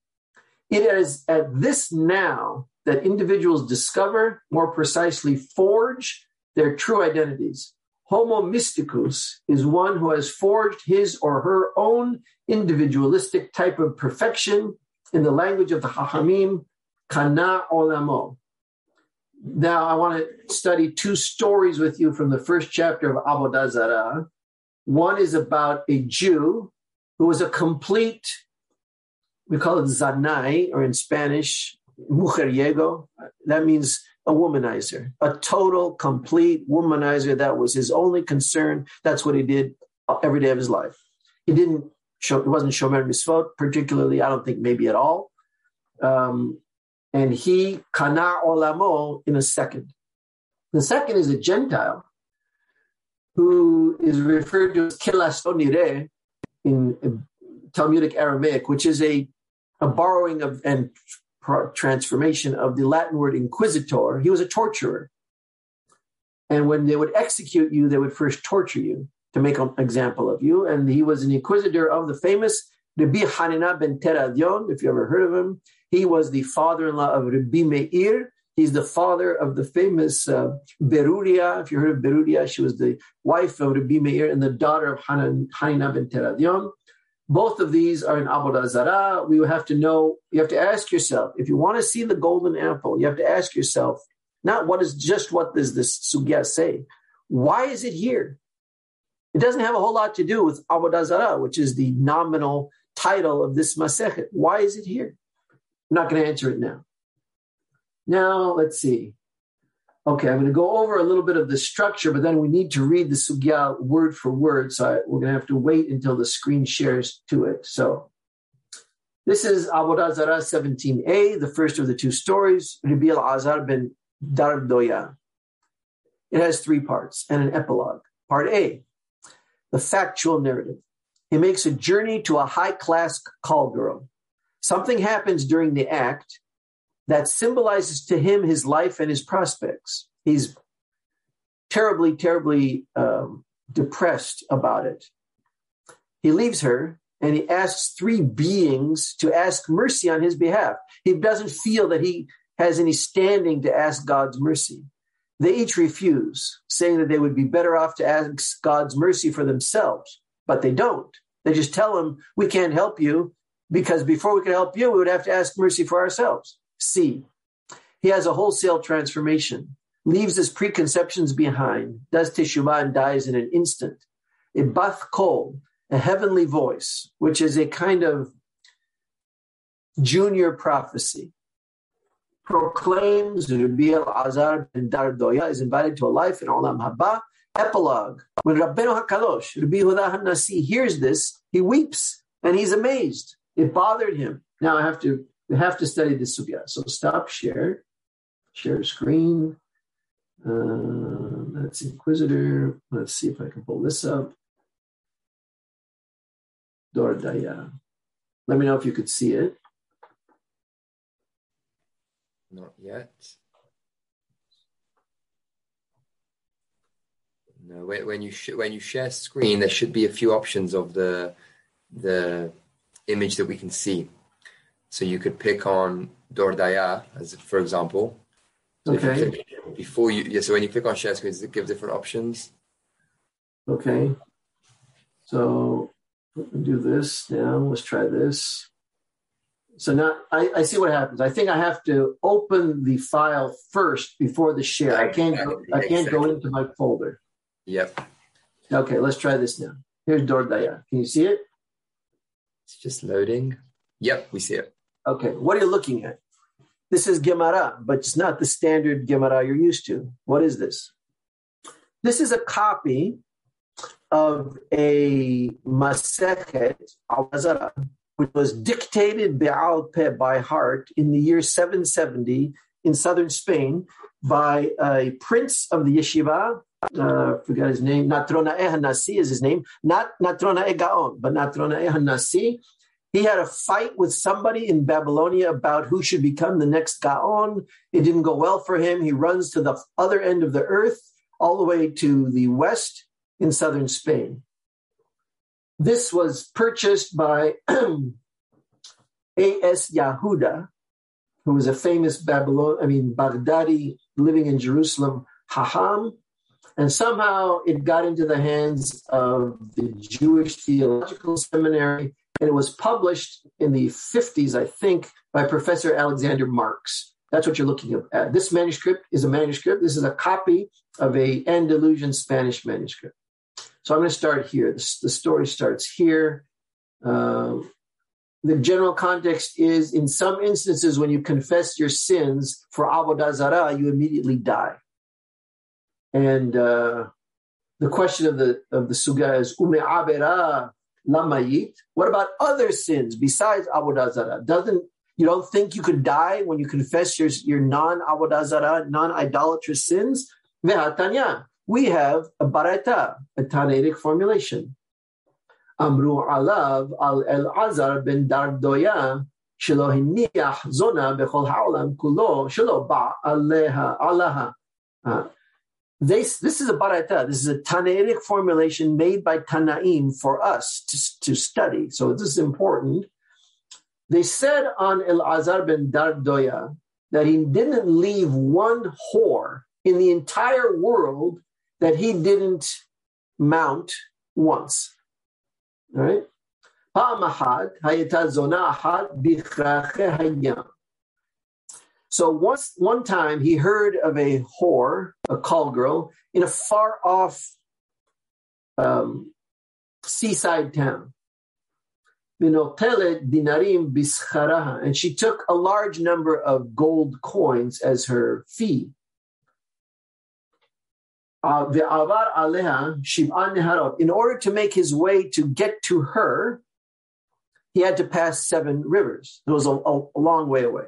It is at this now that individuals discover, more precisely, forge their true identities. Homo mysticus is one who has forged his or her own individualistic type of perfection in the language of the Chachamim, kana olamo. Now, I want to study two stories with you from the first chapter of Avodah Zarah. One is about a Jew who was a complete, we call it zanai, or in Spanish, mujeriego. That means a womanizer, a total, complete womanizer. That was his only concern. That's what he did every day of his life. He didn't show, it wasn't shomer mitzvot, particularly, I don't think maybe at all. Um, and he kana olamo in a second. The second is a Gentile who is referred to as kilastonire in Talmudic Aramaic, which is a, a borrowing of and transformation of the Latin word inquisitor. He was a torturer. And when they would execute you, they would first torture you to make an example of you. And he was an inquisitor of the famous Rabbi Hanina ben Teradion, if you ever heard of him. He was the father-in-law of Rabbi Meir. He's the father of the famous uh, Beruria. If you heard of Beruria, she was the wife of Rabbi Meir and the daughter of Hanina ben Teradion. Both of these are in Avodah Zarah. We have to know, you have to ask yourself, if you want to see the golden apple, you have to ask yourself, not what is just what does this sugya say? Why is it here? It doesn't have a whole lot to do with Avodah Zarah, which is the nominal title of this Masechet. Why is it here? I'm not going to answer it now. Now, let's see. Okay, I'm going to go over a little bit of the structure, but then we need to read the sugya word for word. So I, we're going to have to wait until the screen shares to it. So this is Avodah Zarah 17a, the first of the two stories, Rabbi al-Azar ben Dardoya. It has three parts and an epilogue. Part A, the factual narrative. He makes a journey to a high class call girl. Something happens during the act that symbolizes to him his life and his prospects. He's terribly, terribly um, depressed about it. He leaves her and he asks three beings to ask mercy on his behalf. He doesn't feel that he has any standing to ask God's mercy. They each refuse, saying that they would be better off to ask God's mercy for themselves, but they don't. They just tell him, We can't help you because before we can help you, we would have to ask mercy for ourselves. C. He has a wholesale transformation, leaves his preconceptions behind, does teshuvah and dies in an instant. A bath kol, a heavenly voice, which is a kind of junior prophecy, proclaims Rabbi al-Azar ben Dardoya is invited to a life in Olam Haba. Epilogue. When Rabbeinu HaKadosh, Rabbi Huda HaNasi, hears this, he weeps and he's amazed. It bothered him. Now I have to we have to study this sugya. So stop share, share screen. Uh, that's Inquisitor. Let's see if I can pull this up. Dordaya. Let me know if you could see it. Not yet. No, when, when you sh- when you share screen, there should be a few options of the the image that we can see. So you could pick on Dordaya as for example. So okay. Click, before you, yeah. So when you click on share screen, it gives different options. Okay. So let me do this now. Let's try this. So now I, I, see what happens. I think I have to open the file first before the share. I can't go, I can't go into my folder. Yep. Okay, let's try this now. Here's Dordaya. Can you see it? It's just loading. Yep, we see it. Okay, what are you looking at? This is Gemara, but it's not the standard Gemara you're used to. What is this? This is a copy of a Masechet al which was dictated Be'al Pe by heart in the year 770 in southern Spain by a prince of the yeshiva. Uh, forgot his name. Natronai HaNasi is his name. Not Natronai HaGaon, but Natronai HaNasi. He had a fight with somebody in Babylonia about who should become the next Gaon. It didn't go well for him. He runs to the other end of the earth, all the way to the west in southern Spain. This was purchased by A.S. Yahuda, who was a famous Babylon, I mean, Baghdadi living in Jerusalem, Haham. And somehow it got into the hands of the Jewish Theological Seminary, and it was published in the 50s, I think, by Professor Alexander Marx. That's what you're looking at. This manuscript is a manuscript. This is a copy of a Andalusian Spanish manuscript. So I'm going to start here. The, the story starts here. Um, the general context is in some instances, when you confess your sins for Avodah Zarah, you immediately die. And uh, the question of the of the sugya is Ume Abera Lamayit. What about other sins besides Avodah Zarah? Doesn't you don't think you could die when you confess your, your non Avodah Zarah, non idolatrous sins? Ve'atanya we have a baraita, a Tannaitic formulation. Amru alav al el azar ben dardoya shelo hiniach zona bechol ha'olam kulo shelo ba aleha alaha. Uh, This, is a baraita. This is a Tannaitic formulation made by Tanaim for us to, to study. So this is important. They said on El Azar ben Dardoya that he didn't leave one whore in the entire world that he didn't mount once. All right. So once one time he heard of a whore, a call girl, in a far off um, seaside town. dinarim And she took a large number of gold coins as her fee. Uh, in order to make his way to get to her, he had to pass seven rivers. It was a, a, a long way away.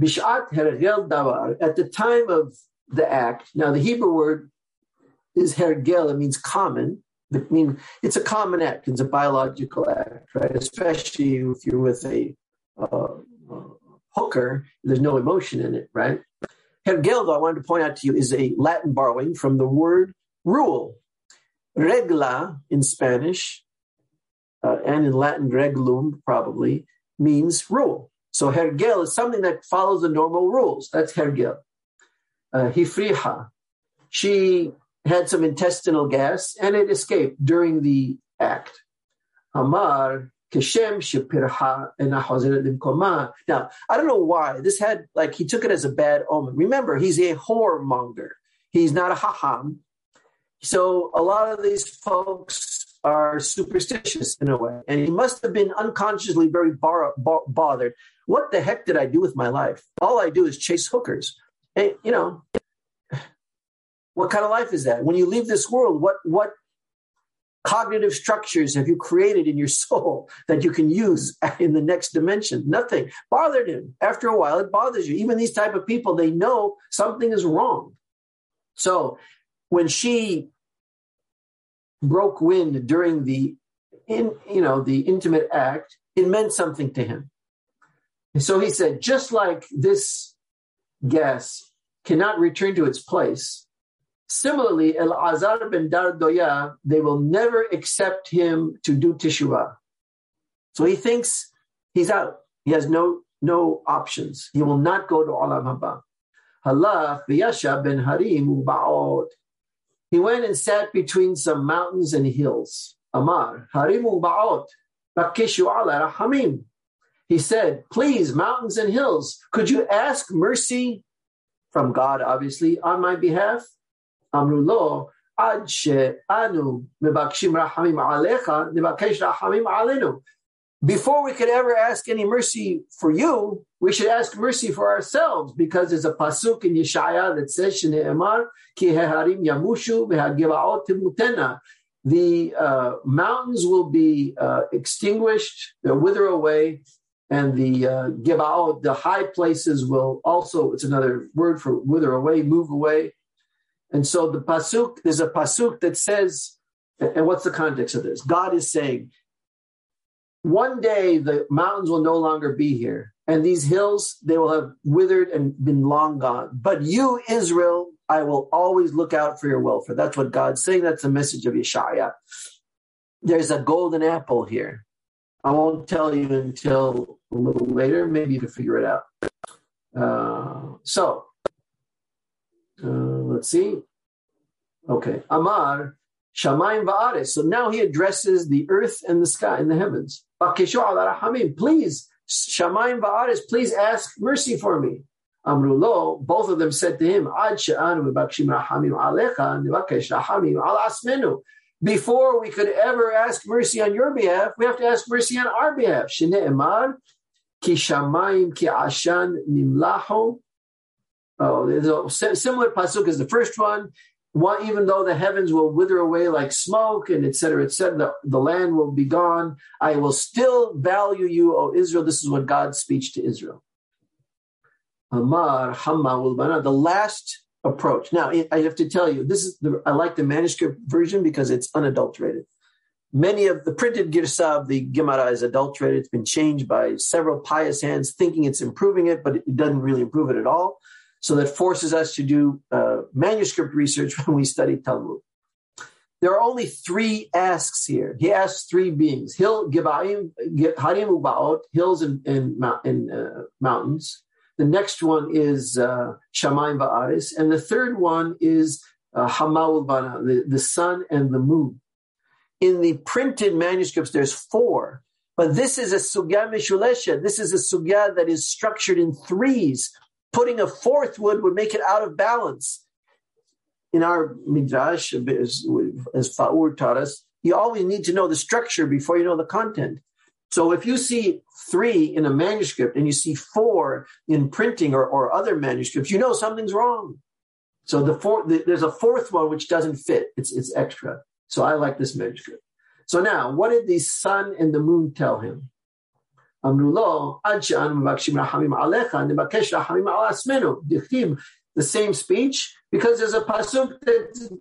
Bishat hergel davar. At the time of the act, now the Hebrew word is hergel. It means common. I mean, it's a common act. It's a biological act, right? Especially if you're with a uh, hooker, there's no emotion in it, right? Hergel, though, I wanted to point out to you, is a Latin borrowing from the word rule. Regla in Spanish, uh, and in Latin reglum probably, means rule. So hergel is something that follows the normal rules. That's hergel. Uh, hifriha, she had some intestinal gas and it escaped during the act. Amar Keshem Shepirha Now, I don't know why. This had like he took it as a bad omen. Remember, he's a whoremonger. He's not a haham. So a lot of these folks are superstitious in a way. And he must have been unconsciously very bar- bar- bothered. What the heck did I do with my life? All I do is chase hookers. And, you know, what kind of life is that? When you leave this world, what what cognitive structures have you created in your soul that you can use in the next dimension? Nothing. Bothered him. After a while, it bothers you. Even these type of people, they know something is wrong. So when she broke wind during the in you know the intimate act, it meant something to him. And so he said, just like this gas cannot return to its place Similarly, El Azar ben Dardoya, they will never accept him to do teshuvah. So he thinks he's out. He has no no options. He will not go to Olam Haba. V'yasha ben harim u'ba'od. He went and sat between some mountains and hills. Amar harim u'ba'od. Bakishu ala rahamim. He said, Please, mountains and hills, could you ask mercy from God, obviously, on my behalf? Amrulo, anu rahamim alecha, rahamim alenu. Before we could ever ask any mercy for you, we should ask mercy for ourselves because there's a pasuk in Yeshaya that says, ki heharim yamushu mutena. The uh, mountains will be uh, extinguished, they'll wither away, and the uh, givaot, the high places, will also. It's another word for wither away, move away. And so the pasuk, there's a pasuk that says, and what's the context of this? God is saying, one day the mountains will no longer be here, and these hills they will have withered and been long gone. But you, Israel, I will always look out for your welfare. That's what God's saying. That's the message of Yeshaya. There's a golden apple here. I won't tell you until a little later. Maybe can figure it out. Uh, so uh, let's see. Okay. Amar, Shamayim Va'ares. So now he addresses the earth and the sky and the heavens. Please, Shamayim Va'ares, please ask mercy for me. Amrulo, both of them said to him, Ad alecha Before we could ever ask mercy on your behalf, we have to ask mercy on our behalf. Ki shamayim ki ashan nimlaho Oh, there's a similar pasuk as the first one. One, even though the heavens will wither away like smoke, and etc. etc. The, the land will be gone. I will still value you, O Israel. This is what God's speech to Israel. Amar Hamma The last approach. Now, I have to tell you, this is the, I like the manuscript version because it's unadulterated. Many of the printed girsa of the Gemara is adulterated. It's been changed by several pious hands, thinking it's improving it, but it doesn't really improve it at all. So that forces us to do uh, manuscript research when we study Talmud. There are only three asks here. He asks three beings: hill, gibaim, harim ubaot, hills and, and, and uh, mountains. The next one is uh, shamayim va'aris, and the third one is uh, hamaul bana, the, the sun and the moon. In the printed manuscripts, there's four. But this is a sugya mishulesha. This is a sugya that is structured in threes. Putting a fourth wood would make it out of balance. In our midrash, as, as Faur taught us, you always need to know the structure before you know the content. So if you see three in a manuscript and you see four in printing or, or other manuscripts, you know something's wrong. So the four, the, there's a fourth one which doesn't fit. It's it's extra. So I like this manuscript. So now, what did the sun and the moon tell him? The same speech, because there's a pasuk that,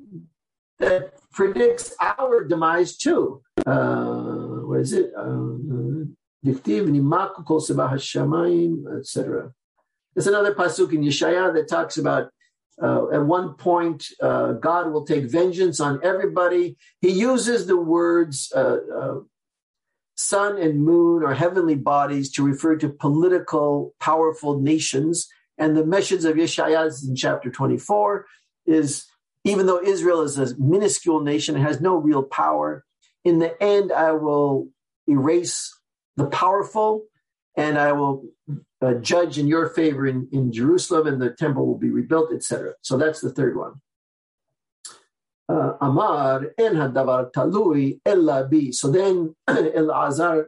that predicts our demise too. Uh, what is it? Nimaku etc. There's another pasuk in Yeshaya that talks about uh, at one point uh, God will take vengeance on everybody. He uses the words uh, uh sun and moon or heavenly bodies to refer to political, powerful nations. And the message of Yeshaya in chapter 24 is even though Israel is a minuscule nation, it has no real power, in the end, I will erase the powerful and I will uh, judge in your favor in, in Jerusalem and the temple will be rebuilt, etc. So that's the third one. Uh, Amar en hadavar talui ella bi. So then Elazar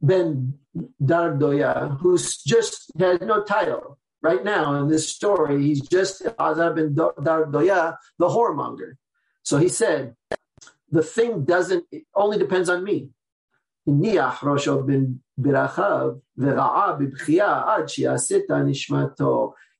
ben Dardoya, who's just has no title right now in this story, he's just Elazar ben Dardoya, the whoremonger. So he said, the thing doesn't, only depends on me.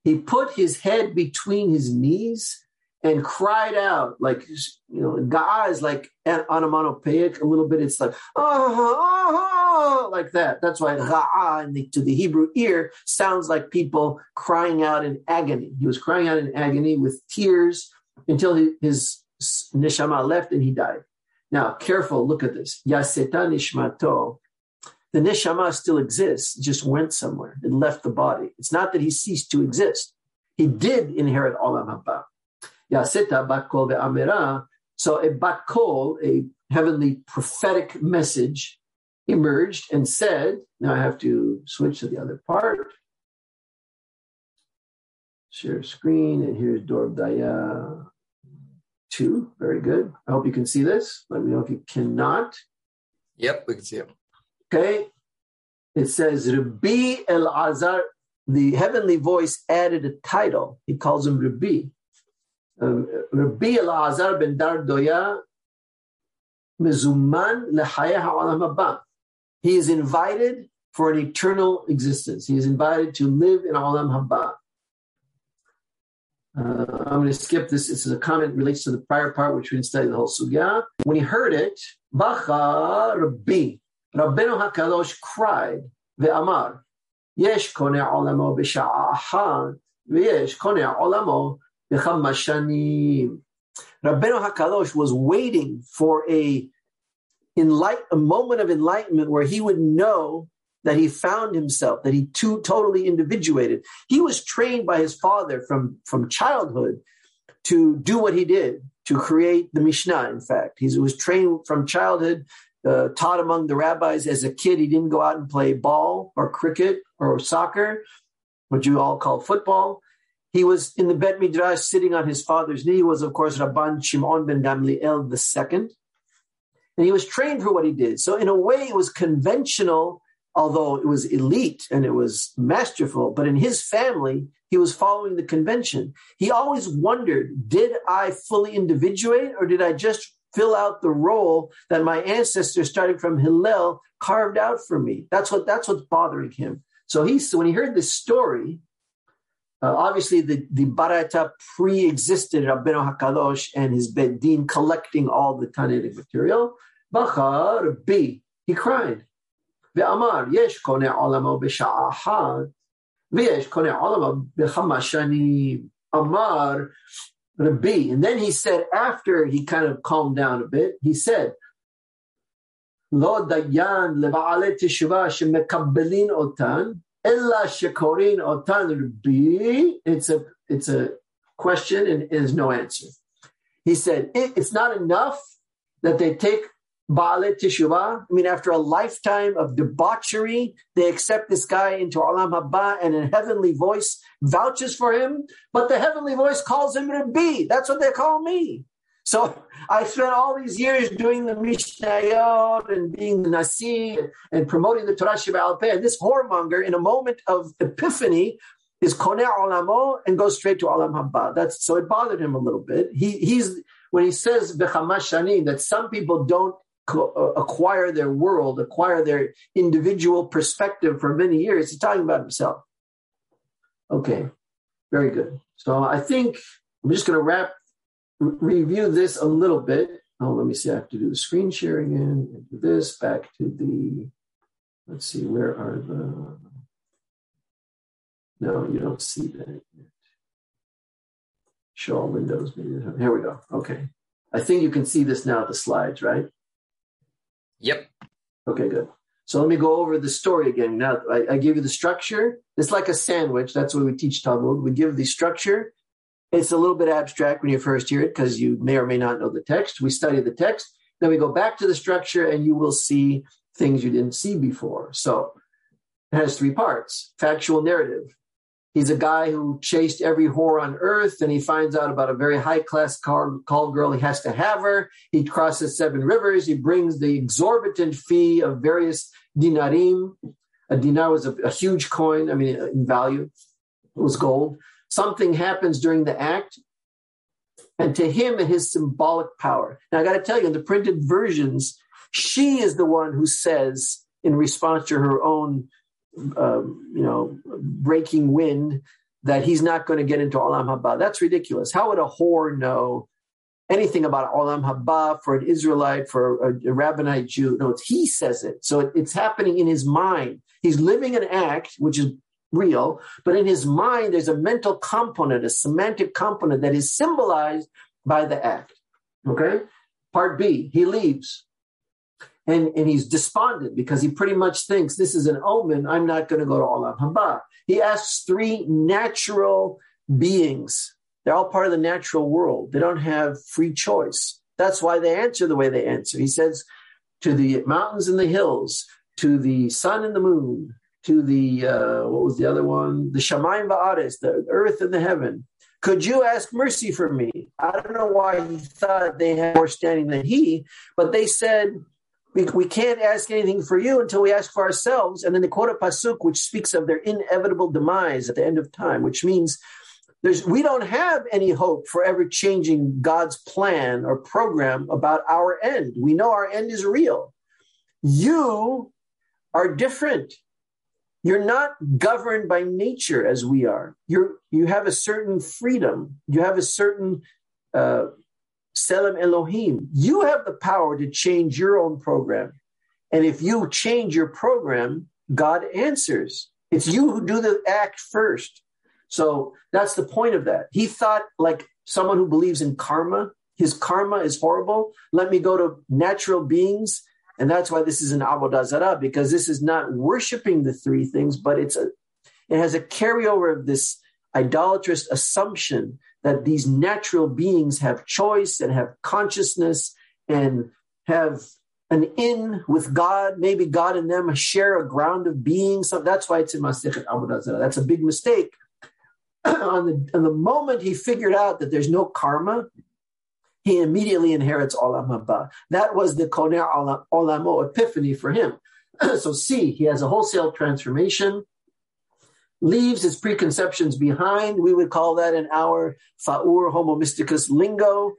He put his head between his knees and cried out like you know is like onomatopoeic a little bit it's like oh, oh, like that. That's why ga'a the, to the hebrew ear sounds like people crying out in agony. He was crying out in agony with tears until his neshama left and he died. Now, careful, look at this. Yaseta nishmato. The neshama still exists, just went somewhere. It left the body. It's not that he ceased to exist. He did inherit olam haba. Yaseta bakol ve'amera. So a bakol, a heavenly prophetic message, emerged and said, now I have to switch to the other part. Share screen, and here's Dorb Daya two. Very good. I hope you can see this. Let me know if you cannot. Yep, we can see it. Okay. It says Rabbi El Azar. The heavenly voice added a title. He calls him Rabbi. Um, Rabbi El Azar ben Dardoya Mezuman lehaya ha'olam haba. He is invited for an eternal existence. He is invited to live in Olam Haba. Uh, I'm going to skip this. This is a comment relates to the prior part, which we didn't study the whole sugya. When he heard it, Bacha Rabbi, Rabbeinu Hakadosh cried, Ve'amar, Yesh koneh olamo v'yesh koneh olamo b'chamashanim. Rabbeinu Hakadosh was waiting for a enlight, a moment of enlightenment where he would know that he found himself, that he too totally individuated. He was trained by his father from, from childhood to do what he did, to create the Mishnah, in fact. He was trained from childhood, uh, taught among the rabbis as a kid. He didn't go out and play ball or cricket or soccer, what you all call football. He was in the Bet Midrash sitting on his father's knee. He was, of course, Rabban Shimon ben Gamliel II. And he was trained for what he did. So, in a way, it was conventional although it was elite and it was masterful, but in his family, he was following the convention. He always wondered, did I fully individuate or did I just fill out the role that my ancestors, starting from Hillel, carved out for me? That's what that's what's bothering him. So he so when he heard this story, uh, obviously the, the Baraita pre-existed Rabbeinu HaKadosh and his Bedin collecting all the Tannaitic material. Bachar B. He cried. ואמר, יש קונה עולמו בשעה אחת, ויש קונה עולמו בכמה שנים. אמר Rabbi. And then he said, after he kind of calmed down a bit, he said, לא דיין לבעלי תשובה שמקבלין אותן, אלא שקוראים אותן רבי. It's a, it's a question and there's no answer. He said, it, it's not enough that they take Ba'alet Teshuvah. I mean, after a lifetime of debauchery, they accept this guy into Olam Haba and a heavenly voice vouches for him, but the heavenly voice calls him Rabbi. That's what they call me. So I spent all these years doing the Mishnayot and being the Nasi and promoting the Torah Sheba'al Peh. And this whoremonger, in a moment of epiphany, is koneh olamo and goes straight to olam haba. That's so it bothered him a little bit. He he's when he says shanim that some people don't Uh, acquire their world, acquire their individual perspective for many years. He's talking about himself. Okay, very good. So I think I'm just going to wrap review this a little bit. Oh, let me see. I have to do the screen share again do this back to the. Let's see. Where are the no, you don't see that yet. Show all windows. Maybe here we go. Okay. I think you can see this now, the slides, right? Yep. Okay, good. So let me go over the story again. Now I, I give you the structure. It's like a sandwich. That's what we teach Talmud. We give the structure. It's a little bit abstract when you first hear it because you may or may not know the text. We study the text. Then we go back to the structure and you will see things you didn't see before. So it has three parts factual narrative, He's a guy who chased every whore on earth, and he finds out about a very high class call, girl. He has to have her. He crosses seven rivers. He brings the exorbitant fee of various dinarim. A dinar was a, a huge coin, I mean, in value, it was gold. Something happens during the act, and to him, it has symbolic power. Now, I got to tell you, in the printed versions, she is the one who says, in response to her own um, you know, breaking wind that he's not going to get into Olam Haba. That's ridiculous. How would a whore know anything about Olam Haba for an Israelite, for a, a rabbinite Jew? No, it's he says it. So it, it's happening in his mind. He's living an act, which is real, but in his mind, there's a mental component, a semantic component that is symbolized by the act. Okay? Part B, he leaves and, and he's despondent because he pretty much thinks this is an omen. I'm not going to go to Olam Haba. He asks three natural beings. They're all part of the natural world. They don't have free choice. That's why they answer the way they answer. He says to the mountains and the hills, to the sun and the moon, to the uh, what was the other one? The Shamayim Va'ares, the earth and the heaven. Could you ask mercy for me? I don't know why he thought they had more standing than he, but they said, we, we can't ask anything for you until we ask for ourselves. And then they quote a pasuk which speaks of their inevitable demise at the end of time, which means there's we don't have any hope for ever changing God's plan or program about our end. We know our end is real. You are different. You're not governed by nature as we are. You're you have a certain freedom. You have a certain uh, Selim Elohim. You have the power to change your own program. And if you change your program, God answers. It's you who do the act first. So that's the point of that. He thought, like someone who believes in karma, his karma is horrible. Let me go to natural beings. And that's why this is an Avodah Zarah, because this is not worshiping the three things, but it's a, it has a carryover of this idolatrous assumption that these natural beings have choice and have consciousness and have an in with God. Maybe God and them share a ground of being. So that's why it's in Masechet Avodah Zarah. That's a big mistake. on, the, on the moment he figured out that there's no karma, he immediately inherits Olam Haba. That was the Koneh Olamo epiphany for him. so see, he has a wholesale transformation leaves his preconceptions behind. We would call that in our Faur Homo Mysticus lingo,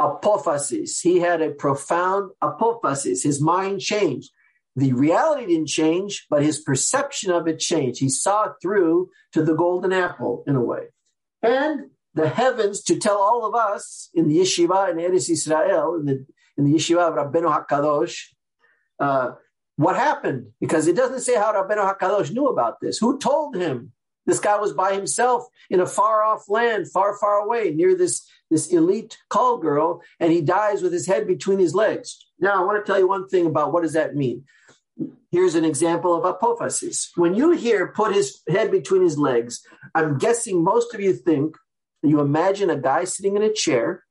apophasis. He had a profound apophasis. His mind changed. The reality didn't change, but his perception of it changed. He saw it through to the golden apple in a way. And the heavens to tell all of us in the yeshiva in Eretz Israel, in the, in the yeshiva of Rabbeinu HaKadosh, uh, what happened? Because it doesn't say how Rabbeinu HaKadosh knew about this. Who told him? This guy was by himself in a far off land, far, far away, near this, this elite call girl, and he dies with his head between his legs. Now, I want to tell you one thing about what does that mean. Here's an example of apophasis. When you hear put his head between his legs, I'm guessing most of you think you imagine a guy sitting in a chair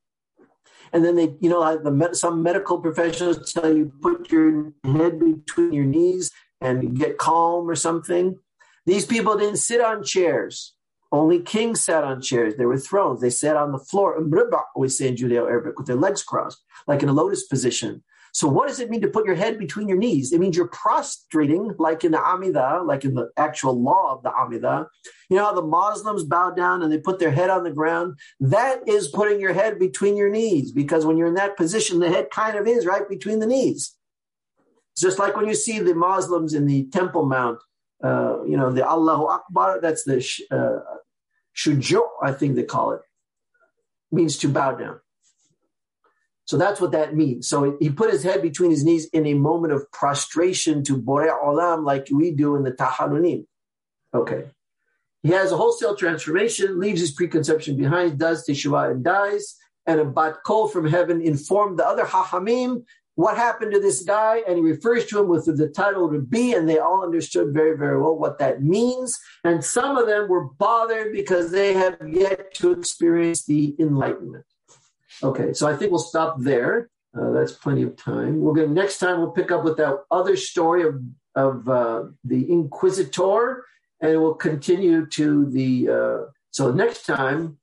and then they, you know, the some medical professionals tell you put your head between your knees and get calm or something. These people didn't sit on chairs. Only kings sat on chairs. There were thrones. They sat on the floor. We say in Judeo Arabic with their legs crossed, like in a lotus position. So, what does it mean to put your head between your knees? It means you're prostrating, like in the Amida, like in the actual law of the Amida. You know how the Muslims bow down and they put their head on the ground? That is putting your head between your knees because when you're in that position, the head kind of is right between the knees. It's just like when you see the Muslims in the Temple Mount, uh, you know, the Allahu Akbar, that's the uh, shujo, I think they call it, means to bow down. So that's what that means. So he put his head between his knees in a moment of prostration to Bore Olam, like we do in the Tahanunim. Okay. He has a wholesale transformation, leaves his preconception behind, does Teshuvah and dies. And a bat kol from heaven informed the other Hahamim what happened to this guy, and he refers to him with the title Rabbi, and they all understood very, very well what that means. And some of them were bothered because they have yet to experience the enlightenment. Okay, so I think we'll stop there. Uh, that's plenty of time. We're going next time we'll pick up with that other story of of uh, the Inquisitor, and we'll continue to the. Uh, so next time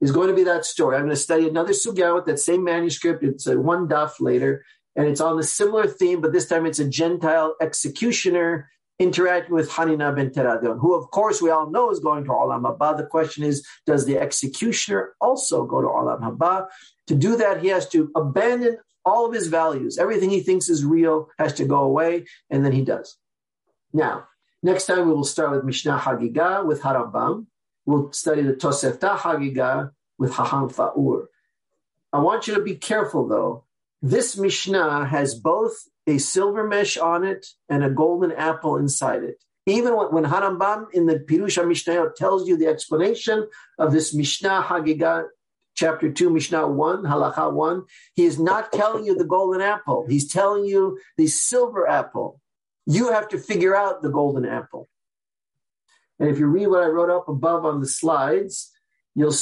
is going to be that story. I'm going to study another sugya with that same manuscript. It's a one daf later, and it's on a similar theme, but this time it's a Gentile executioner interacting with Hanina bin Teradion, who, of course, we all know is going to Olam Haba. The question is, does the executioner also go to Olam Haba? To do that, he has to abandon all of his values. Everything he thinks is real has to go away, and then he does. Now, next time we will start with Mishnah Hagiga with Harambam. We'll study the Tosefta Hagiga with Haham Fa'ur. I want you to be careful, though. This Mishnah has both a silver mesh on it and a golden apple inside it. Even when, when Harambam in the Perush HaMishnah tells you the explanation of this Mishnah Hagiga chapter 2, Mishnah 1, Halacha 1, he is not telling you the golden apple. He's telling you the silver apple. You have to figure out the golden apple. And if you read what I wrote up above on the slides, you'll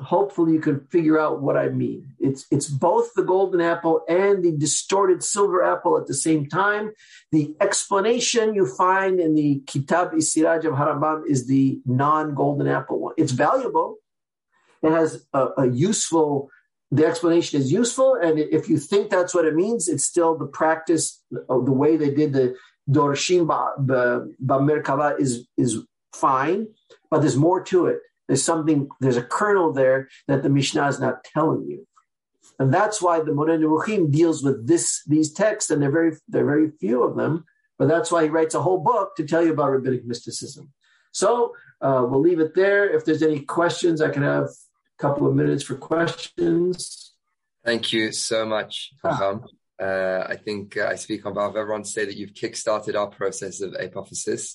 hopefully you can figure out what I mean. It's it's both the golden apple and the distorted silver apple at the same time. The explanation you find in the Kitab as-Siraj of Harambam is the non-golden apple one. It's valuable. It has a, a useful, the explanation is useful. And if you think that's what it means, it's still the practice of the way they did the Dorshim Merkava is, is fine, but there's more to it. There's something, there's a kernel there that the Mishnah is not telling you. And that's why the Moreh Nevuchim deals with this, these texts, and they're very, they're very few of them. But that's why he writes a whole book to tell you about rabbinic mysticism. So uh, we'll leave it there. If there's any questions, I can have a couple of minutes for questions. Thank you so much. Ah. Uh, I think uh, I speak on behalf of everyone to say that you've kickstarted our process of apophasis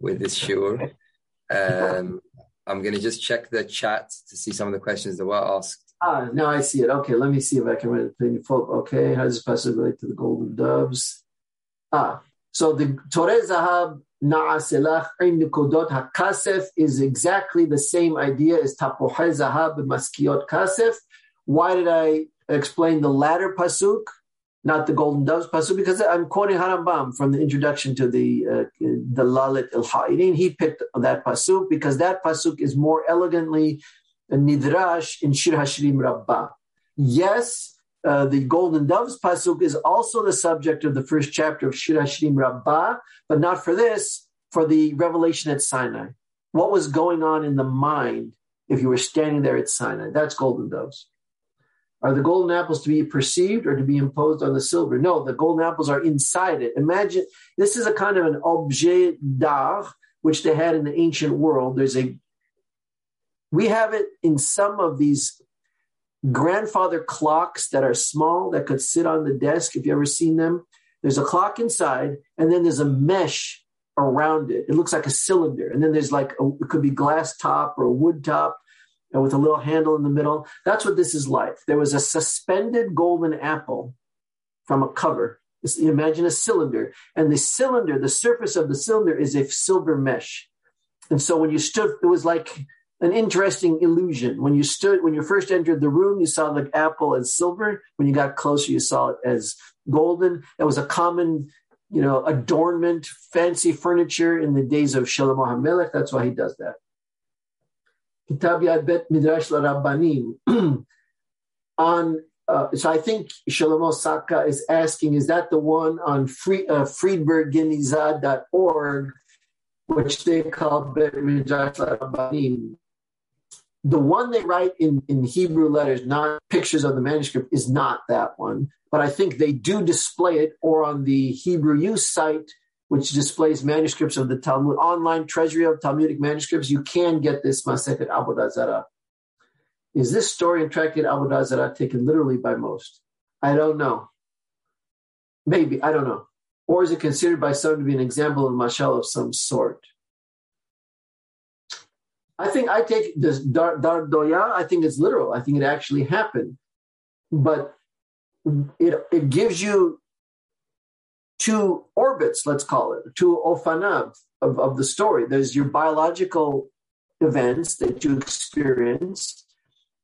with this shiur. Um, I'm going to just check the chat to see some of the questions that were asked. Ah, now I see it. Okay, let me see if I can read it. Okay, how does this passage relate to the golden doves? Ah, so the Torah Zahab Na'aselach Nikodot HaKasef is exactly the same idea as Tapohai Zahab Maskiot Kasef. Why did I explain the latter pasuk, not the golden doves pasuk? Because I'm quoting Harambam from the introduction to the uh, Dalalat al-Ha'irin. He picked that pasuk because that pasuk is more elegantly nidrash in Shir Hashirim Rabbah. Yes, uh, the Golden Doves pasuk is also the subject of the first chapter of Shir Hashirim Rabbah, but not for this, for the revelation at Sinai. What was going on in the mind if you were standing there at Sinai? That's Golden Doves. Are the golden apples to be perceived or to be imposed on the silver? No, the golden apples are inside it. Imagine this is a kind of an objet d'art which they had in the ancient world. There's a we have it in some of these grandfather clocks that are small that could sit on the desk if you ever seen them. There's a clock inside, and then there's a mesh around it. It looks like a cylinder, and then there's like a, it could be glass top or wood top, and with a little handle in the middle. That's what this is like. There was a suspended golden apple from a cover. Imagine a cylinder, and the cylinder, the surface of the cylinder is a silver mesh. And so when you stood, it was like an interesting illusion. When you stood, when you first entered the room, you saw the apple as silver. When you got closer, you saw it as golden. That was a common, you know, adornment, fancy furniture in the days of Shlomo HaMelech. That's why he does that. Kitab Yad Bet Midrash Rabbanim. on uh, so I think Shlomo Saka is asking, is that the one on free, uh, friedbergenizad.org, which they call Bet Midrash Rabbanim? The one they write in, in Hebrew letters, not pictures of the manuscript, is not that one. But I think they do display it, or on the Hebrew Use site, which displays manuscripts of the Talmud, online treasury of Talmudic manuscripts, you can get this Masechet Avodah Zarah. Is this story in Tractate Avodah Zarah taken literally by most? I don't know. Maybe, I don't know. Or is it considered by some to be an example of mashal of some sort? I think I take this dar, dar doya, I think it's literal. I think it actually happened. But it, it gives you two orbits, let's call it, two ofanav of, of the story. There's your biological events that you experience,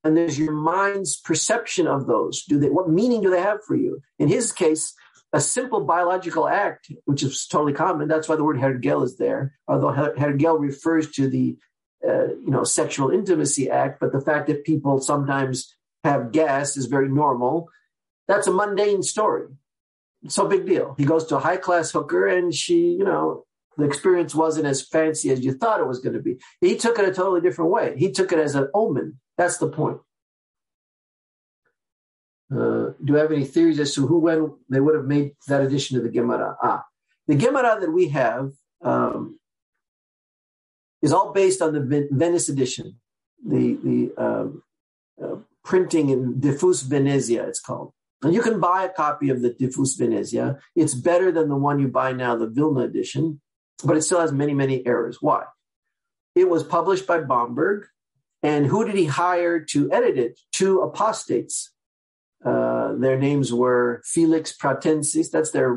and there's your mind's perception of those. Do they what meaning do they have for you? In his case, a simple biological act, which is totally common. That's why the word hergel is there. Although hergel refers to the uh, you know sexual intimacy act, but the fact that people sometimes have gas is very normal. That's a mundane story. So big deal. He goes to a high class hooker, and she, you know, the experience wasn't as fancy as you thought it was going to be. He took it a totally different way. He took it as an omen. That's the point. Uh, do you have any theories as to who, when they would have made that addition to the Gemara? Ah, the Gemara that we have um, is all based on the Venice edition, the the um, uh, printing in Diffus Venezia, it's called. And you can buy a copy of the Diffus Venezia. It's better than the one you buy now, the Vilna edition, but it still has many, many errors. Why? It was published by Bomberg, and who did he hire to edit it? Two apostates uh, their names were Felix Pratensis. That's their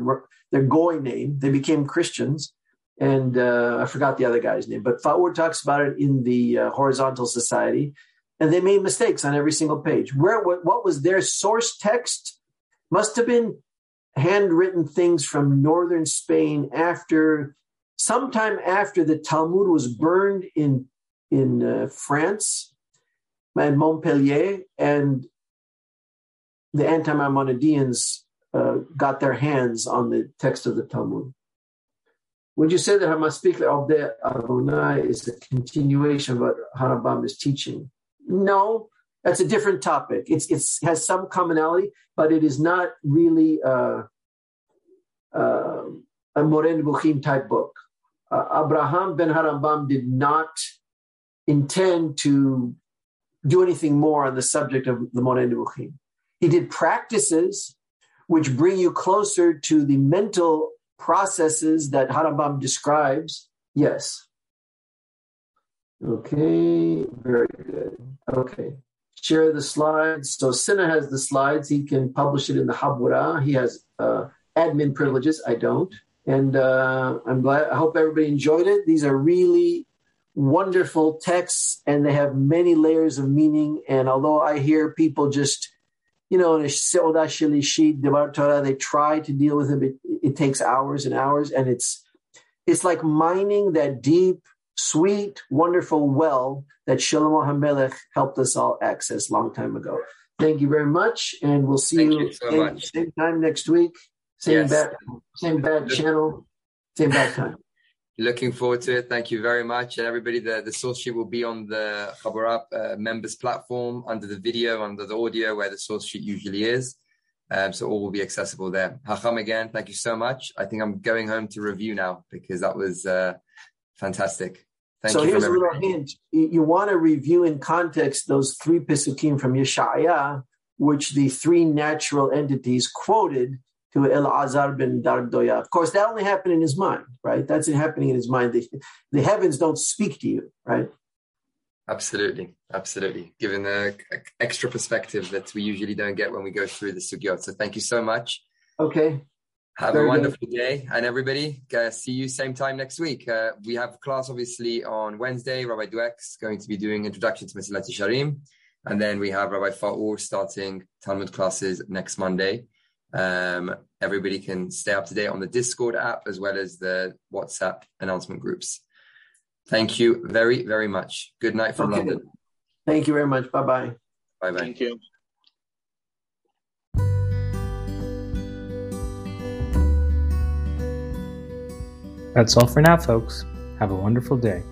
their goy name. They became Christians, and uh, I forgot the other guy's name. But Faur talks about it in the uh, Horizontal Society, and they made mistakes on every single page. Where what, was their source text? Must have been handwritten things from northern Spain after sometime after the Talmud was burned in in uh, France and Montpellier, and the anti-Maimonideans uh, got their hands on the text of the Talmud. Would you say that Hamaspik of the Adonai is a continuation of what Harambam is teaching? No, that's a different topic. It's it's has some commonality, but it is not really uh, uh, a Moreh Nevuchim type book. Uh, Abraham ben Harambam did not intend to do anything more on the subject of the Moreh Nevuchim. He did practices which bring you closer to the mental processes that Harambam describes. Yes. Okay, very good. Okay. Share the slides. So Sina has the slides. He can publish it in the Habura. He has uh, admin privileges. I don't. And uh, I'm glad. I hope everybody enjoyed it. These are really wonderful texts, and they have many layers of meaning. And although I hear people just you know, in a Shalishit, Devar Torah, they try to deal with it. It, it takes hours and hours, and it's it's like mining that deep, sweet, wonderful well that Shlomo HaMelech helped us all access long time ago. Thank you very much, and we'll see Thank you, you so same, same time next week. Same Yes. bad, same bad channel, same bad time. Looking forward to it. Thank you very much. And everybody, the, the source sheet will be on the Habura app uh, members platform under the video, under the audio, where the source sheet usually is. Um, so all will be accessible there. Haham again, thank you so much. I think I'm going home to review now because that was uh, fantastic. Thank so here's a little hint. You, want to review in context those three Pisukim from Yeshaya, which the three natural entities quoted to Elazar ben Dardoya. Of course, that only happened in his mind, right? That's happening in his mind. The, the heavens don't speak to you, right? Absolutely, absolutely. Given the extra perspective that we usually don't get when we go through the sugyot. So thank you so much. Okay. Have Very a good. wonderful day, and everybody, uh, see you same time next week. Uh, we have class obviously on Wednesday. Rabbi Dweck's going to be doing introduction to Mesilat Yesharim, and then we have Rabbi Faur starting Talmud classes next Monday. Um, everybody can stay up to date on the Discord app as well as the WhatsApp announcement groups. Thank you very, very much. Good night from Okay. London. Thank you very much. Bye bye. Bye bye. Thank you. That's all for now, folks. Have a wonderful day.